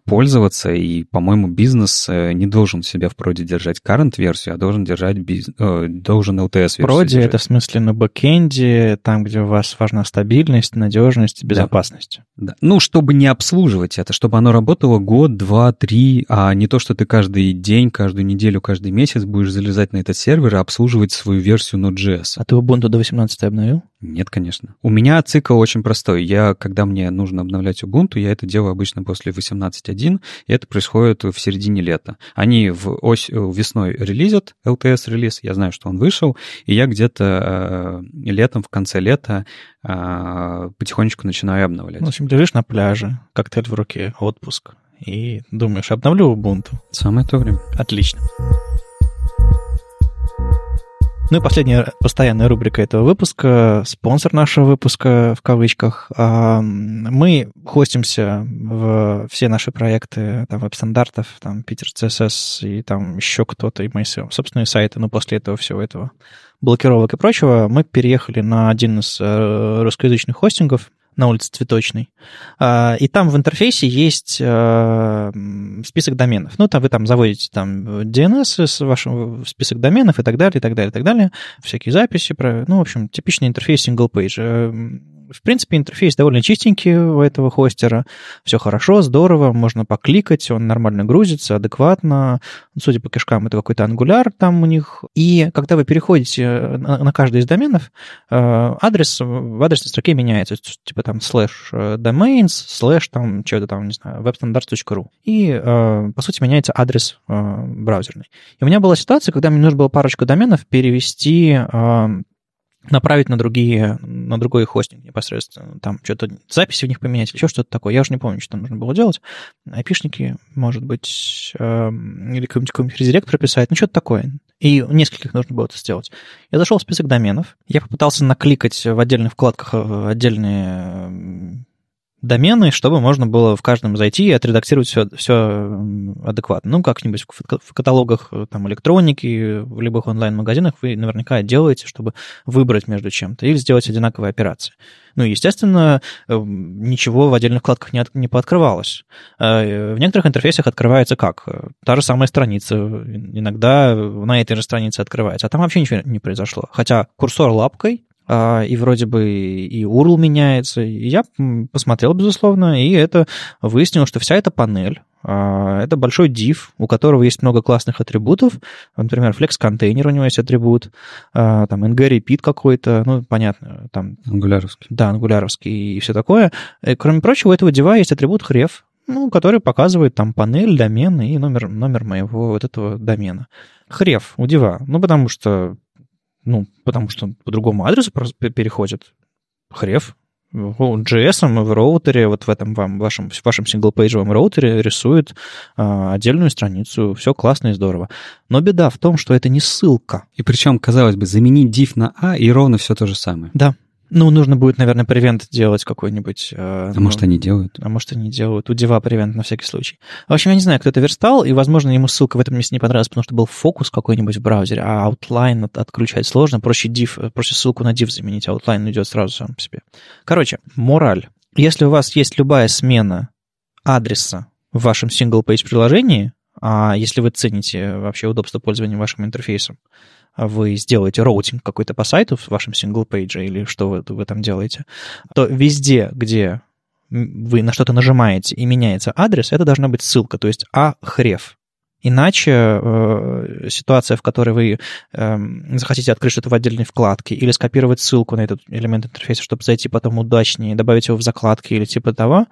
пользоваться, и, по-моему, бизнес э, не должен себя в проде держать current-версию, а должен держать биз... Э, должен LTS-версию Проде — это в смысле на бэкэнде, там, где у вас важна стабильность, надежность, безопасность. Да. Ну, чтобы не обслуживать это, чтобы оно работало год, два, три, а не то, что ты каждый день, каждую неделю, каждый месяц будешь залезать на этот сервер и обслуживать свою версию Node.js. А ты Ubuntu до 18 обновил? Нет, конечно. У меня цикл очень простой. Я, когда мне нужно обновлять Ubuntu, я это делаю обычно после 18.1, и это происходит в середине лета. Они в ось, весной релизят LTS-релиз, я знаю, что он вышел, и я где-то э, летом, в конце лета э, потихонечку начинаю обновлять. Ну, в общем, лежишь на пляже, коктейль в руке, отпуск, и думаешь, обновлю Ubuntu. Самое то время. Отлично. Ну и последняя постоянная рубрика этого выпуска, спонсор нашего выпуска в кавычках. А, мы хостимся в все наши проекты там, веб-стандартов, там, Питер CSS и там еще кто-то, и мои собственные сайты, но после этого всего этого блокировок и прочего, мы переехали на один из э, русскоязычных хостингов, на улице Цветочной. А, и там в интерфейсе есть э, список доменов. Ну, там вы там заводите там DNS с вашим список доменов и так далее, и так далее, и так далее. Всякие записи. Ну, в общем, типичный интерфейс single page в принципе, интерфейс довольно чистенький у этого хостера. Все хорошо, здорово, можно покликать, он нормально грузится, адекватно. Судя по кишкам, это какой-то Angular там у них. И когда вы переходите на каждый из доменов, э, адрес в адресной строке меняется. Типа там слэш э, domains, слэш там что-то там, не знаю, webstandards.ru. И, э, по сути, меняется адрес браузерный. И у меня была ситуация, когда мне нужно было парочку доменов перевести направить на другие, на другой хостинг непосредственно. Там что-то, записи в них поменять, еще что-то такое. Я уже не помню, что нужно было делать. Айпишники, может быть, э, или какой-нибудь, какой-нибудь редирект прописать, ну что-то такое. И нескольких нужно было это сделать. Я зашел в список доменов. Я попытался накликать в отдельных вкладках э, отдельные домены, чтобы можно было в каждом зайти и отредактировать все, все адекватно. Ну, как-нибудь в каталогах э, там, электроники, в любых онлайн-магазинах вы наверняка делаете, чтобы выбрать между чем-то или сделать одинаковые операции. Ну, естественно, э, ничего в отдельных вкладках не, от, не пооткрывалось. Э, в некоторых интерфейсах открывается как? Та же самая страница. Иногда на этой же странице открывается. А там вообще ничего не произошло. Хотя курсор лапкой а, и вроде бы и URL меняется. И я посмотрел, безусловно, и это выяснилось, что вся эта панель, а, это большой div, у которого есть много классных атрибутов. Например, flex контейнер у него есть атрибут, а, там ng repeat какой-то, ну, понятно, там... Ангуляровский. Да, ангуляровский и все такое. И, кроме прочего, у этого дива есть атрибут href, ну, который показывает там панель, домен и номер, номер моего вот этого домена. Хрев у дива. Ну, потому что ну, потому что по другому адресу переходит. Хрев. JS в роутере, вот в этом вам, вашем, в вашем синглпейджевом роутере рисует а, отдельную страницу. Все классно и здорово. Но беда в том, что это не ссылка. И причем, казалось бы, заменить div на a и ровно все то же самое. Да, ну, нужно будет, наверное, превент делать какой-нибудь. Э, а ну, может, они делают? А может, они делают. У Дива превент на всякий случай. В общем, я не знаю, кто это верстал, и, возможно, ему ссылка в этом месте не понравилась, потому что был фокус какой-нибудь в браузере, а outline от, отключать сложно. Проще div, проще ссылку на div заменить, а outline идет сразу сам по себе. Короче, мораль. Если у вас есть любая смена адреса в вашем single-page приложении, а если вы цените вообще удобство пользования вашим интерфейсом, вы сделаете роутинг какой-то по сайту в вашем single-page 'е или что вы, вы там делаете, то везде, где вы на что-то нажимаете и меняется адрес, это должна быть ссылка, то есть a href. Иначе э, ситуация, в которой вы э, захотите открыть что-то в отдельной вкладке или скопировать ссылку на этот элемент интерфейса, чтобы зайти потом удачнее, добавить его в закладки или типа того,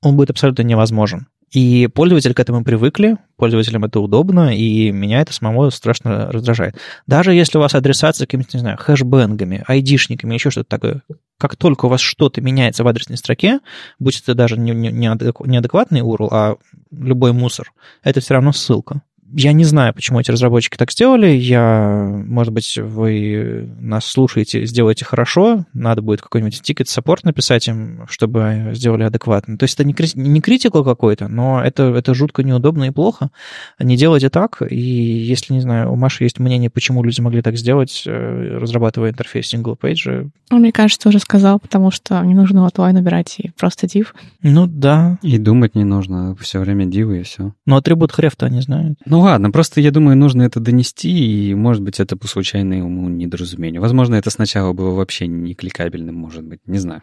он будет абсолютно невозможен. И пользователи к этому привыкли, пользователям это удобно, и меня это самого страшно раздражает. Даже если у вас адресация какими-то, не знаю, хэшбэнгами, айдишниками, еще что-то такое, как только у вас что-то меняется в адресной строке, будь это даже не, не, не адекватный URL, а любой мусор, это все равно ссылка. Я не знаю, почему эти разработчики так сделали. Я, может быть, вы нас слушаете, сделаете хорошо. Надо будет какой-нибудь тикет в саппорт написать им, чтобы сделали адекватно. То есть это не, не critical какой-то, но это, это жутко неудобно и плохо. Не делайте так. И если, не знаю, у Маши есть мнение, почему люди могли так сделать, э, разрабатывая интерфейс single page. Ну, мне кажется, уже сказал, потому что не нужно вот Y набирать и просто div. Ну да. И думать не нужно. Все время дивы и все. Но атрибут хрефта они знают. Ну ладно, просто я думаю, нужно это донести, и, может быть, это по случайному недоразумению. Возможно, это сначала было вообще не кликабельным, может быть, не знаю.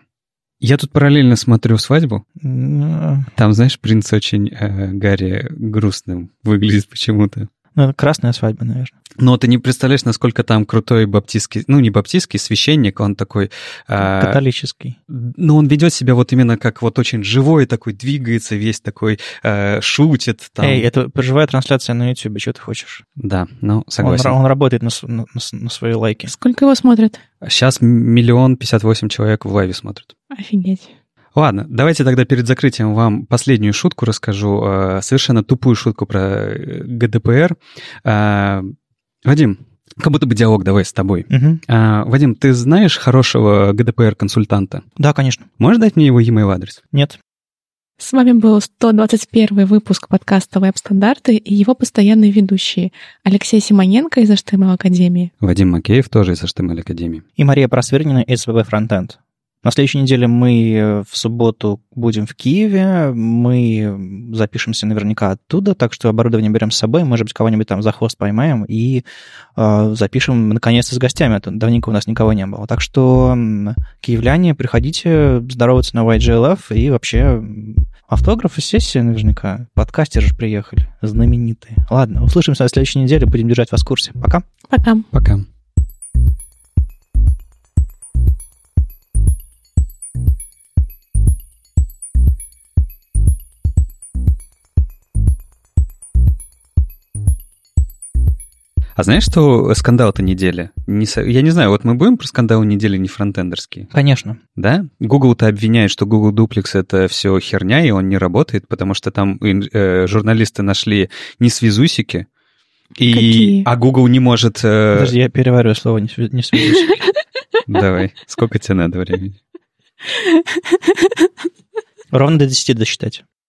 Я тут параллельно смотрю свадьбу. Там, знаешь, принц очень э, Гарри грустным выглядит почему-то. Ну, это красная свадьба, наверное. Но ты не представляешь, насколько там крутой баптистский, ну, не баптистский, священник, он такой... Э, Католический. Ну, он ведет себя вот именно как вот очень живой такой, двигается весь такой, э, шутит. Там. Эй, это живая трансляция на YouTube, что ты хочешь? Да, ну, согласен. Он, он работает на, на, на свои лайки. Сколько его смотрят? Сейчас миллион пятьдесят восемь человек в лайве смотрят. Офигеть. Ладно, давайте тогда перед закрытием вам последнюю шутку расскажу, э, совершенно тупую шутку про э, ГДПР. Вадим, как будто бы диалог давай с тобой. Угу. Вадим, ты знаешь хорошего ГДПР-консультанта? Да, конечно. Можешь дать мне его e-mail адрес? Нет. С вами был 121 выпуск подкаста «Веб-стандарты» и его постоянные ведущие Алексей Симоненко из HTML Академии. Вадим Макеев тоже из HTML Академии. И Мария Просвернина из ВВ Фронтенд. На следующей неделе мы э, в субботу будем в Киеве, мы запишемся наверняка оттуда, так что оборудование берем с собой, может быть, кого-нибудь там за хвост поймаем и э, запишем наконец-то с гостями. Это давненько у нас никого не было. Так что, киевляне, приходите здороваться на YGLF и вообще автографы, сессия наверняка. Подкастеры же приехали, знаменитые. Ладно, услышимся на следующей неделе, будем держать вас в курсе. Пока. Пока. Пока. А знаешь, что скандал-то недели? Не, я не знаю, вот мы будем про скандал недели не фронтендерские? Конечно. Да? Google-то обвиняет, что Google Duplex — это все херня, и он не работает, потому что там э, журналисты нашли не связусики, и, Какие? а Google не может... Э... Подожди, я переварю слово не, не связусики. [laughs] Давай, сколько тебе надо времени? Ровно до 10 досчитать.